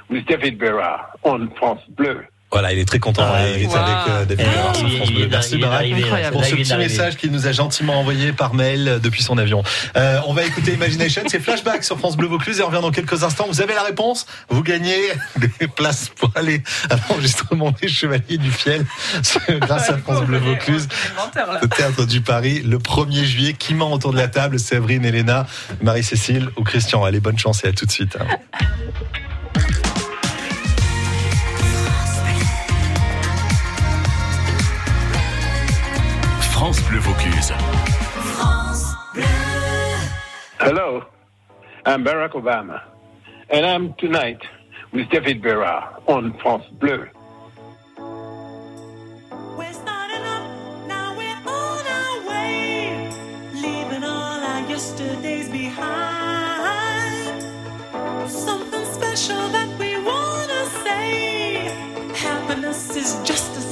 T: with David Berra on France Bleu.
B: Voilà, il est très content.
D: Ah,
B: il est
D: wow.
B: avec euh, David sur France Bleu. Merci Barack pour ce petit message qu'il nous a gentiment envoyé par mail euh, depuis son avion. Euh, on va écouter Imagination, c'est Flashback sur France Bleu Vaucluse et on revient dans quelques instants. Vous avez la réponse Vous gagnez des places pour aller à l'enregistrement des Chevaliers du Fiel grâce à France Bleu Vaucluse. Le théâtre du Paris, le 1er juillet. Qui ment autour de la table Séverine, Elena, Marie-Cécile ou Christian Allez, bonne chance et à tout de suite.
A: France Bleu Vaucluse.
T: Hello, I'm Barack Obama, and I'm tonight with David Berra on France Bleu.
M: Leaving all our yesterdays behind. Something special that we wanna say. Happiness is just a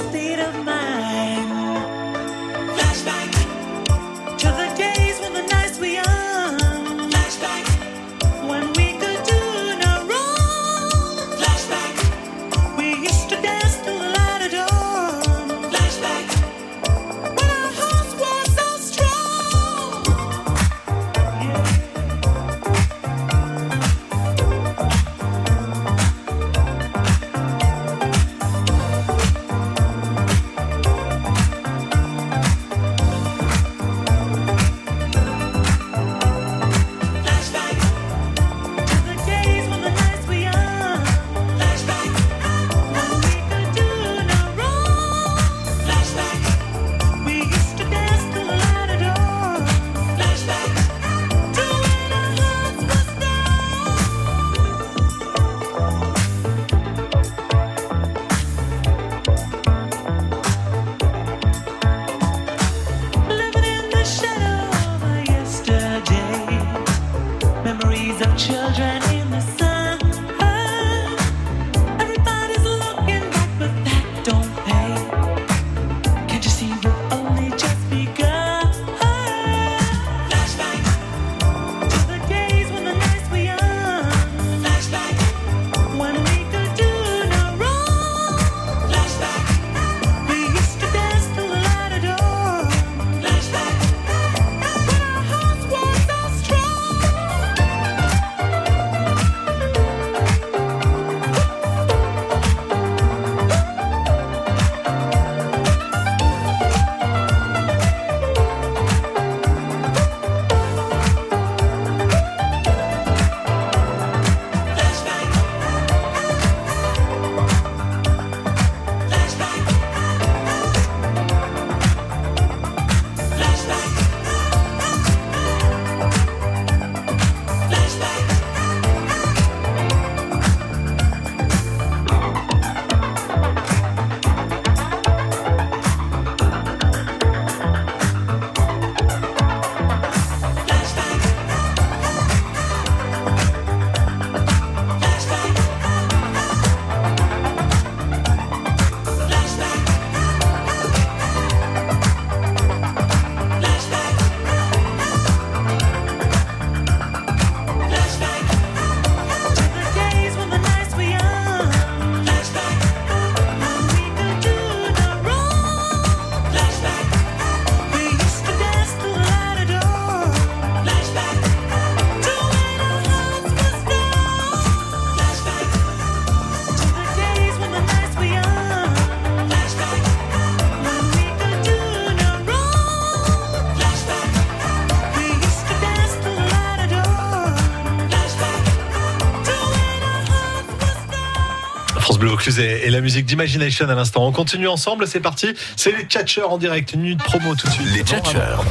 B: Et, la musique d'Imagination à l'instant. On continue ensemble, c'est parti. C'est les Tchatcheurs en direct, une minute promo tout de suite.
A: Les Tchatcheurs.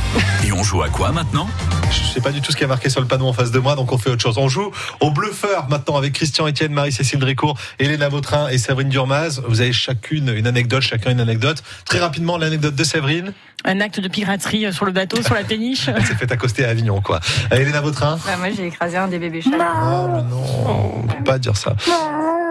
A: Et on joue à quoi maintenant?
B: Je sais pas du tout ce qui a marqué sur le panneau en face de moi, donc on fait autre chose. On joue au bluffeur maintenant avec Christian Etienne, Marie-Cécile Drécourt, Elena Vautrin et Séverine Durmaz. Vous avez chacune une anecdote, chacun une anecdote. Très rapidement, l'anecdote de Séverine.
G: Un acte de piraterie sur le bateau, sur la péniche.
B: Elle s'est fait accoster à Avignon, quoi. Euh, Elena Vautrin.
E: Bah, moi, j'ai écrasé un des bébés chats.
B: Oh, mais non, on peut pas dire ça.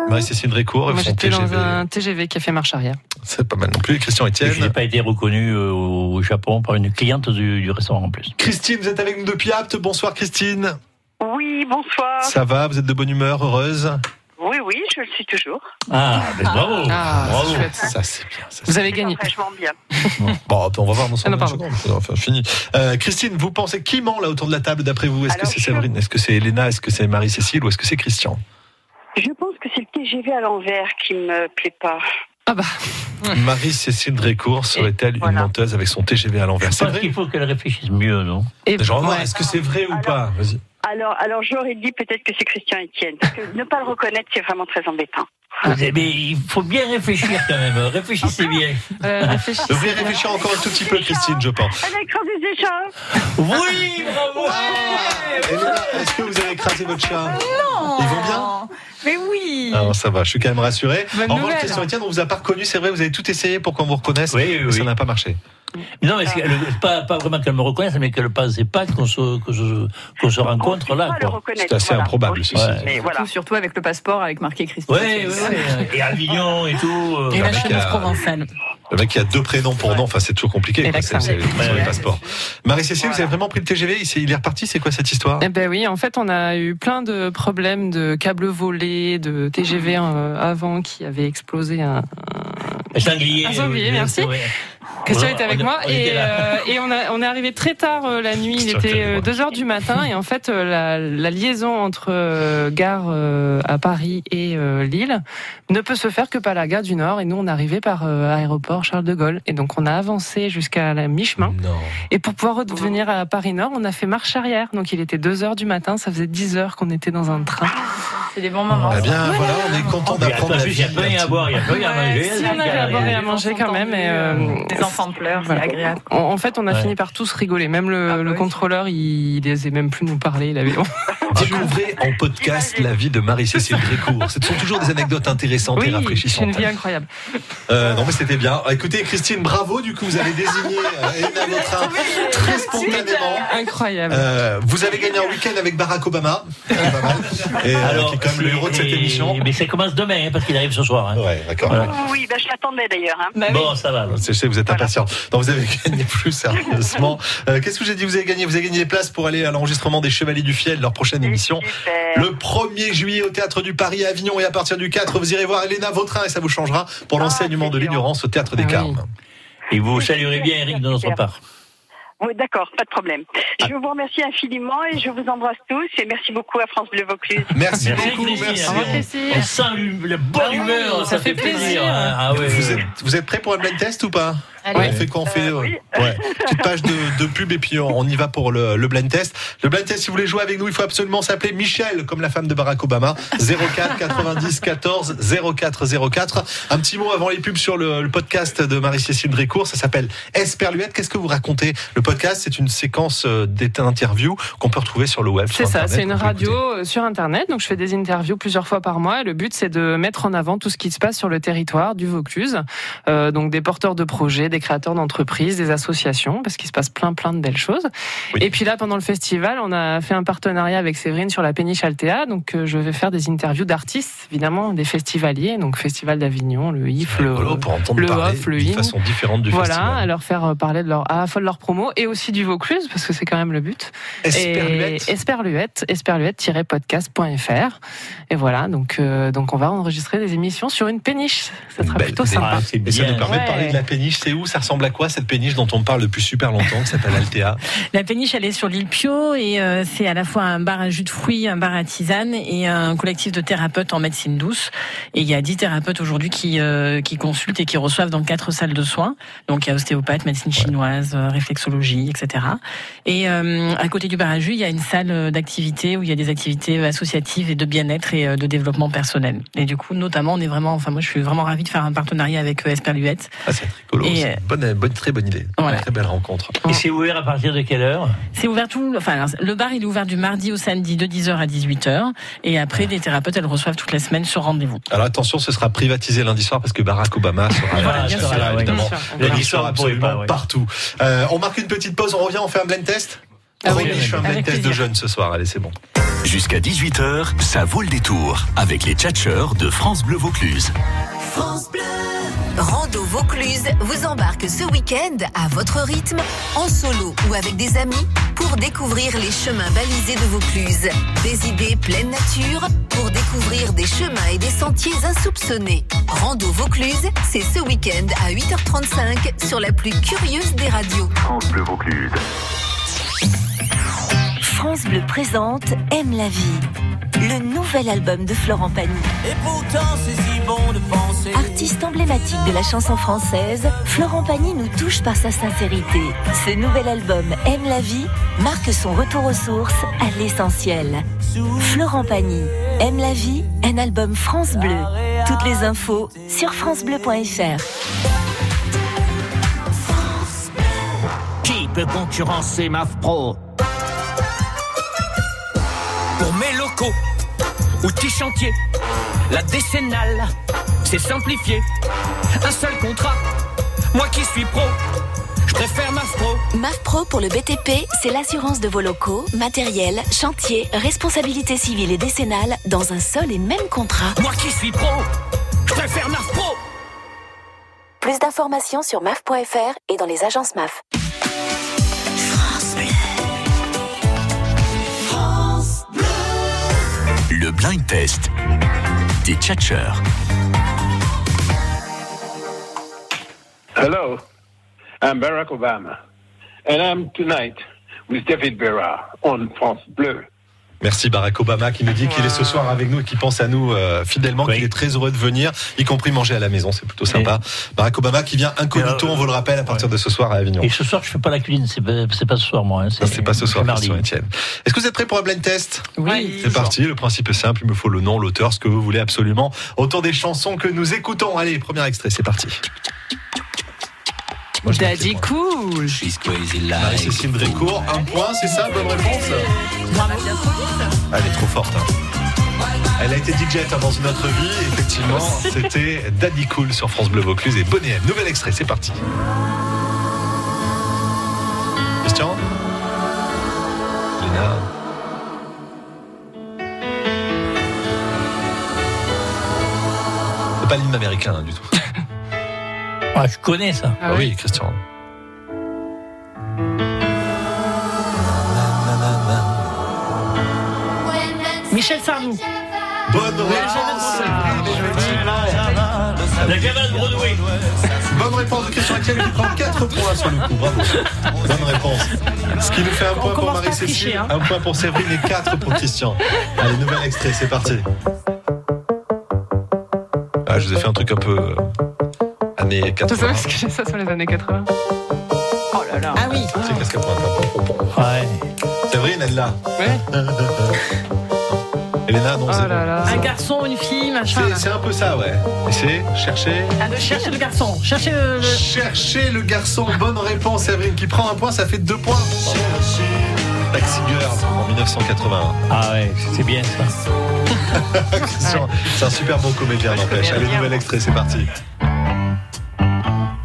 B: Marie-Cécile Drécourt,
C: Moi,
B: son
C: j'étais dans
B: TGV.
C: un TGV qui a fait marche arrière.
B: C'est pas mal non plus. Christian Etienne.
D: Je n'ai pas été reconnu euh, au Japon par une cliente du, du restaurant en plus.
B: Christine, vous êtes avec nous depuis Apt. Bonsoir Christine.
U: Oui, bonsoir.
B: Ça va Vous êtes de bonne humeur, heureuse?
U: Oui, oui, je le suis toujours.
D: Ah, mais bravo.
C: Ah,
B: Bravo.
C: chouette.
B: Ça c'est bien. ça,
C: Vous
B: c'est-
C: avez gagné.
U: Franchement bien.
B: Bon, on va voir dans son
C: Ah non,
B: une
C: pardon.
B: seconde. Enfin, fini. Euh, Christine, vous pensez qui ment là autour de la table d'après vous? Est-ce que
U: Alors,
B: c'est
U: je-
B: Séverine Est-ce que c'est Elena? Est-ce que c'est Marie-Cécile? Ou est-ce que c'est Christian?
U: Je pense que c'est le TGV à l'envers qui me plaît pas.
C: Ah bah,
B: Marie-Cécile Drécourt serait-elle une menteuse avec son TGV à l'envers?
D: Je
B: C'est vrai?
D: qu'il faut qu'elle réfléchisse mieux, non?
C: Et
B: Genre,
C: ouais.
B: Est-ce que c'est vrai ou pas? Vas-y.
U: Alors, alors j'aurais dit peut-être que c'est Christian Etienne. Parce que ne pas le reconnaître, c'est vraiment très embêtant.
D: Mais il faut bien réfléchir quand même. Réfléchissez bien.
C: Euh, réfléchissez
B: Vous
C: bien.
B: réfléchir encore un tout petit peu, Christine, je pense.
U: Elle a écrasé des chats.
D: Oui, bravo.
B: Est-ce que vous avez écrasé votre chat?
E: Non
B: Ils vont bien?
E: Mais oui
B: Ah, ça va, je suis quand même rassuré.
C: Bonne
B: en revanche,
C: nouvelle.
B: Christian Etienne, on vous a pas reconnu, c'est vrai, vous avez tout essayé pour qu'on vous reconnaisse,
D: Oui, oui,
B: mais ça
D: oui.
B: n'a pas marché.
D: Non, mais le- pas, pas vraiment qu'elle me reconnaisse, mais qu'elle ne pensait pas qu'on se, que se rencontre
U: On
D: là.
B: C'est assez
U: voilà.
B: improbable,
U: Aussi,
B: ceci.
U: Mais voilà.
E: Surtout, surtout avec le passeport avec marqué Christian.
D: Oui, oui, oui. Et Avignon et tout. euh,
G: Et la provençale.
B: Le mec qui a deux prénoms pour nom, enfin c'est toujours compliqué.
C: Et
B: quoi, c'est-
C: l'accent.
B: c'est- sur les
D: Ouais.
B: passeports. Marie-Cécile, vous avez vraiment pris le TGV il est reparti, c'est quoi cette histoire?
C: Eh ben oui, en fait, on a eu plein de problèmes de câbles volés, de TGV euh, avant qui avait explosé un,
D: Un sanglier.
C: Un sanglier,
D: oui,
C: merci. Christian était avec
D: on-
C: moi
D: on
C: et, euh, et on, a, on est arrivé très tard euh, la nuit, il était
B: était avec moi.
C: 2 heures du matin et en fait euh, la, la liaison entre gare à Paris et Lille ne peut se faire que par la gare du Nord et nous on est arrivé par aéroport Charles de Gaulle et donc on a avancé jusqu'à la mi-chemin et pour pouvoir revenir à Paris Nord on a fait marche arrière donc il était 2 heures du matin, ça faisait 10 heures qu'on était dans un train.
E: C'est des bons moments.
B: Eh bien voilà, on est content
D: Il y a
B: d'apprendre
D: plus, il y a rien à boire, il y a rien à manger.
C: Si on avait à boire et à manger quand même et euh,
E: Des enfants pleurent,
C: Voilà.
E: c'est agréable.
C: En, fait, on a fini par tous rigoler. Même le,
E: Ah bah
C: contrôleur, il, il osait même plus nous parler. Il avait.
B: Découvrez en podcast la vie de Marie-Cécile Grécourt. Ce sont toujours des anecdotes intéressantes et
C: Oui, c'est
B: rafraîchissantes.
C: une vie incroyable.
B: Euh, non mais c'était bien. Écoutez Christine, bravo du coup vous avez désigné euh, Elena Vautrin très spontanément.
C: Incroyable.
B: Euh, vous avez gagné un week-end avec Barack Obama. Pas mal. Et euh,
D: Alors,
B: quand même le héros de cette
D: et-
B: émission.
D: Mais ça commence demain, hein, parce qu'il arrive ce soir. hein.
B: Ouais, d'accord.
D: Voilà.
U: Oui, ben, je l'attendais d'ailleurs. Hein.
C: Bah
D: Bon, ça va.
B: Je sais, vous êtes impatient. Non, vous avez gagné plus sérieusement. Euh, Qu'est-ce que j'ai dit? Vous avez gagné Vous avez gagné les places pour aller à l'enregistrement des Chevaliers du Fiel, leur prochaine émission.
U: Super.
B: Le 1er juillet au Théâtre du Paris à Avignon et à partir du 4, vous irez voir Elena Vautrin et ça vous changera pour l'enseignement de l'ignorance au Théâtre des
C: Ah oui.
B: Carmes.
D: Et vous saluerez bien Eric de notre part.
U: Oui, d'accord, pas de problème. Je vous remercie infiniment et je vous embrasse tous et merci beaucoup à France Bleu Vaucluse.
B: Merci,
D: Merci,
B: beaucoup, merci.
D: On sent la bonne
C: Ah
D: humeur, ça,
C: ça
D: fait
C: fait
D: plaisir.
C: plaisir.
D: Ah ouais,
B: Vous êtes, vous êtes prêts pour un blind test ou pas?
C: Allez.
B: On fait quoi On fait
U: Euh,
B: euh,
U: oui.
B: ouais. petite page de, de pub et puis on, on y va pour le, le blind test. Le blind test, si vous voulez jouer avec nous, il faut absolument s'appeler Michel, comme la femme de Barack Obama. 04 90 14 04 04. Un petit mot avant les pubs sur le, le podcast de Marie-Cécile Drécourt. Ça s'appelle Esperluette. Qu'est-ce que vous racontez? Le podcast, c'est une séquence euh, d'interviews qu'on peut retrouver sur le web.
C: C'est ça, c'est une radio
B: écouter.
C: euh, sur Internet. Donc, je fais des interviews plusieurs fois par mois. Et le but, c'est de mettre en avant tout ce qui se passe sur le territoire du Vaucluse. Euh, donc, des porteurs de projets, des créateurs d'entreprises, des associations, parce qu'il se passe plein, plein de belles choses.
B: Oui.
C: Et puis là, pendant le festival, on a fait un partenariat avec Séverine sur la péniche Altea. Donc, euh, je vais faire des interviews d'artistes, évidemment, des festivaliers. Donc, Festival d'Avignon, le IF, le,
B: pour entendre
C: le off, le in.
B: façon différente du
C: voilà,
B: festival.
C: à leur faire euh, parler de leur, à la fois de leur promo et aussi du Vaucluse, parce que c'est quand même le but.
B: Esperluette.
C: Et Esperluette, esperluette-podcast.fr. Et voilà, donc, euh, donc on va enregistrer des émissions sur une péniche. Ça sera plutôt sympa.
D: Ah, c'est
B: Et ça nous permet de parler de la péniche. C'est où où Ça ressemble à quoi cette péniche dont on parle depuis super longtemps, qui s'appelle Altea?
G: La péniche, elle est sur l'île Pio et euh, c'est à la fois un bar à jus de fruits, un bar à tisane et un collectif de thérapeutes en médecine douce. Et il y a dix thérapeutes aujourd'hui qui, euh, qui consultent et qui reçoivent dans quatre salles de soins. Donc il y a ostéopathe, médecine chinoise, euh, réflexologie, etc. Et euh, à côté du bar à jus, il y a une salle d'activité où il y a des activités associatives et de bien-être et de développement personnel. Et du coup, notamment, on est vraiment, enfin moi, je suis vraiment ravie de faire un partenariat avec Esperluette.
B: Ah, c'est rigolo,
G: Et,
B: bonne, bonne, très bonne idée.
G: Voilà.
B: Très belle rencontre.
D: Et c'est ouvert à partir de quelle heure?
G: C'est ouvert tout, enfin, le bar, il est ouvert du mardi au samedi de 10h à 18h. Et après, les thérapeutes, elles reçoivent toute la semaine sur rendez-vous.
B: Alors attention, ce sera privatisé lundi soir parce que Barack Obama sera
G: Voilà,
B: là,
G: bien sûr,
B: là, évidemment. Lundi
D: Lundi
B: soir, absolument
D: pas, ouais.
B: partout. Euh, on marque une petite pause, on revient, on fait un blind test
G: Ah oui,
B: je fais un blind test de jeunes ce soir, allez c'est bon.
A: Jusqu'à 18h, ça vaut le détour avec les tchatcheurs de France Bleu Vaucluse.
H: Rando Vaucluse vous embarque ce week-end à votre rythme, en solo ou avec des amis, pour découvrir les chemins balisés de Vaucluse. Des idées pleine nature pour découvrir des chemins et des sentiers insoupçonnés. Rando Vaucluse, c'est ce week-end à 8h35 sur la plus curieuse des radios.
A: Vaucluse.
V: France Bleu présente Aime la vie, le nouvel album de Florent Pagny.
W: Et pourtant c'est si bon de penser.
V: Artiste emblématique de la chanson française, Florent Pagny nous touche par sa sincérité. Ce nouvel album Aime la vie marque son retour aux sources, à l'essentiel. Florent Pagny, Aime la vie, un album France Bleu. Toutes les infos sur francebleu.fr.
W: Qui peut concurrencer MAF Pro? Pour mes locaux, outils chantiers, la décennale, c'est simplifié. Un seul contrat, moi qui suis pro, je préfère MAF Pro.
V: MAF Pro pour le BTP, c'est l'assurance de vos locaux, matériel, chantier, responsabilité civile et décennale dans un seul et même contrat.
W: Moi qui suis pro, je préfère MAF Pro.
V: Plus d'informations sur maf.fr et dans les agences MAF.
A: Le blind test des tchatcheurs.
T: Hello, I'm Barack Obama, and I'm tonight with David Berra on France Bleu.
B: Merci Barack Obama qui nous dit qu'il est ce soir avec nous et qui pense à nous euh, fidèlement, qu'il est très heureux de venir, y compris manger à la maison, c'est plutôt sympa. Barack Obama qui vient incognito, on vous le rappelle, à partir de ce soir à Avignon.
D: Et ce soir, je fais pas la cuisine, c'est pas, ce soir, moi. hein,
B: C'est pas ce soir,
D: mardi.
B: Christian Etienne. Est-ce que vous êtes prêts pour un blind test?
G: Oui.
B: C'est parti, le principe est simple, il me faut le nom, l'auteur, ce que vous voulez absolument, autour des chansons que nous écoutons. Allez, premier extrait, c'est parti. Moi, je note les
C: Daddy
B: points.
C: cool.
B: Marie-Cécile Drécourt, un point, c'est ça, bonne réponse Elle est trop forte. hein. Elle a été DJ dans une autre vie, effectivement, c'était Daddy Cool sur France Bleu Vaucluse et Bonnet M. Nouvel extrait, c'est parti. Christian Léna C'est pas l'hymne américain hein, du tout.
D: Ah, je connais ça.
B: Ah oui, Christian.
G: Michel Sardou.
B: Bonne réponse
D: La cabane Broadway.
B: Bonne réponse de Christian Etienne qui prend 4 points sur le coup. Bravo. Bonne réponse. Ce qui nous fait un point pour Marie-Cécile,
G: hein.
B: un point pour Séverine et 4 pour Christian. Allez, nouvel extrait, c'est parti. Ah, je vous ai fait un truc un peu euh, années
C: C'est ça
B: 80.
C: parce que j'ai ça sur les années 80. Oh là là.
G: Ah oui.
B: C'est qu'est-ce qu'elle prend
D: Ouais.
B: Séverine, elle l'a.
C: Ouais.
B: Elena, non,
C: Oh
B: c'est
C: là là.
G: Un garçon, une fille, machin.
B: C'est-
G: là.
B: C'est un peu ça, ouais. C'est chercher.
G: Ah, de chercher le garçon. Chercher le. le-
B: Chercher le garçon. Bonne réponse, Séverine, qui prend un point, ça fait deux points. Taxi Girl en 1981.
D: Ah ouais, c'est bien ça.
B: Christian, C'est un super bon comédien, n'empêche.
C: connais
B: Allez, nouvel extrait, c'est parti.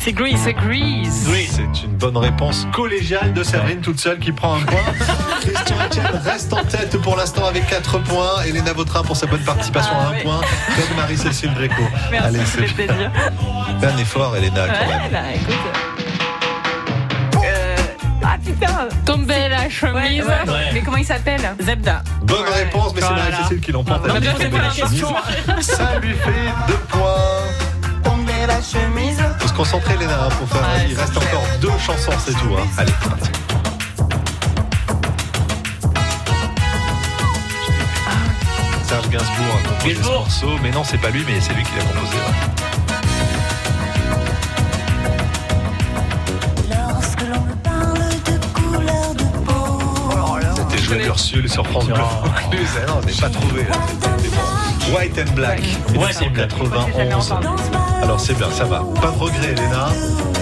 G: C'est Grease.
C: C'est Grease.
B: C'est une bonne réponse collégiale de Séverine, toute seule, qui prend un point. Christian Etienne reste en tête pour l'instant avec 4 points. Elena Vautrin pour sa bonne participation à
C: Ah
B: 1
C: oui.
B: point. Comme Marie-Cécile Dréco.
C: Merci,
B: Allez, c'est
C: plaisir.
B: Un effort, Elena, quand
C: Ouais,
B: même.
C: bah écoute. Euh, Ah putain Tomber la chemise.
E: Ouais, ouais. Mais comment il s'appelle
G: Zebda.
B: Bonne réponse, mais c'est
G: Voilà.
B: Marie-Cécile qui l'emporte.
G: La question.
B: Ça lui fait 2 points.
W: Tomber la chemise.
B: Concentrée, Léna, hein, pour faire. Il reste encore deux chansons, c'est tout. hein. Allez, c'est parti. Serge Gainsbourg a composé ce morceau, mais non, c'est pas lui, mais c'est lui qui l'a composé. ouais. C'était joué sur France Bleu Vaucluse. Ah non, on n'est pas trouvé. White and Black, 1991. Alors c'est bien, ça va. Pas de regret, Elena.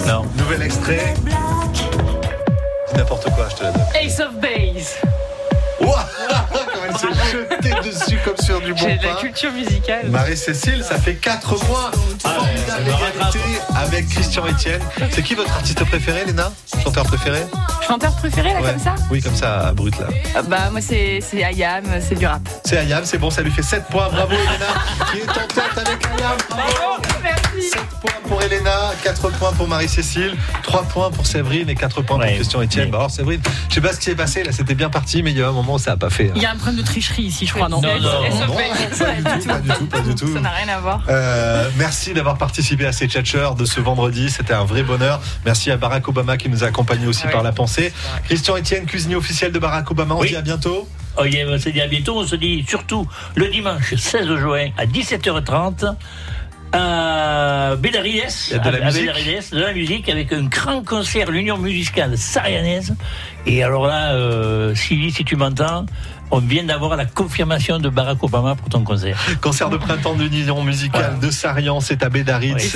B: Non. Nouvel extrait. Dis n'importe quoi, je te la donne.
C: Ace of Base.
B: Ouah elle s'est jetée dessus comme sur du bon
C: J'ai de la culture musicale.
B: Marie-Cécile, ça fait 4 points. Formidable égalité avec Christian Etienne. C'est qui votre artiste préféré, Léna Chanteur préféré?
E: Chanteur préféré là
B: Ouais.
E: comme ça?
B: Oui, comme ça, brut là.
E: Euh, Bah moi c'est Ayam, c'est du rap.
B: C'est Ayam, c'est bon, ça lui fait 7 points. Bravo, Elena, qui est en tête avec Ayam. Bravo. 7 points pour Elena, 4 points pour Marie-Cécile, 3 points pour Séverine et 4 points pour Christian Etienne. Bah alors, Séverine, je sais pas ce qui est passé là, c'était bien parti, mais il y a un moment où ça n'a pas fait. hein.
G: Il y a un problème de tricherie ici, je crois, non
B: Non, non, non, pas du tout, pas du tout, pas du tout.
E: Ça n'a rien à voir.
B: Euh, merci d'avoir participé à ces tchatcheurs de ce vendredi. C'était un vrai bonheur. Merci à Barack Obama qui nous a accompagnés aussi par la pensée. Christian Etienne, cuisinier officiel de Barack Obama. On
D: Oui.
B: dit à bientôt.
D: Oh, yeah, on se dit à bientôt. On se dit surtout le dimanche 16 juin à 17h30 à Bédarides.
B: Il y a de la
D: à- à
B: musique.
D: Bédarides, de la musique avec un grand concert, l'Union musicale sarianaise. Et alors là, euh, Sylvie, si tu m'entends, on vient d'avoir la confirmation de Barack Obama pour ton concert.
B: Concert de printemps de l'Union musicale de Sarian, c'est à Bédaride,
D: Oui.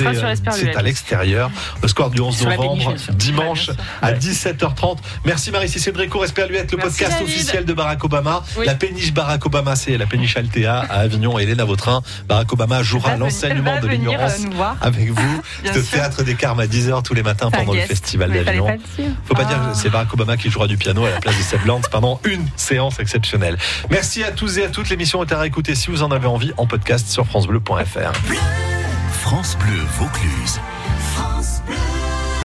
B: C'est à l'extérieur, au square du 11
D: Sur la
B: novembre, dimanche à 17h30. Merci Marie-Cécile Drécourt, Esperluette, le
C: Merci,
B: podcast
C: David.
B: officiel de Barack Obama.
C: Oui.
B: La péniche Barack Obama, c'est la péniche Altea à Avignon et Hélène Vautrin. Barack Obama jouera l'enseignement de l'ignorance
E: euh,
B: avec vous. C'est au théâtre des Carmes à 10h tous les matins pendant le festival d'Avignon.
E: le.
B: Faut pas dire
E: Ah.
B: que c'est Barack Obama qui jouera du piano à la place de Seb pendant une séance exceptionnelle. Merci à tous et à toutes. L'émission est à réécouter si vous en avez envie en podcast sur francebleu.fr.
A: France Bleu Vaucluse.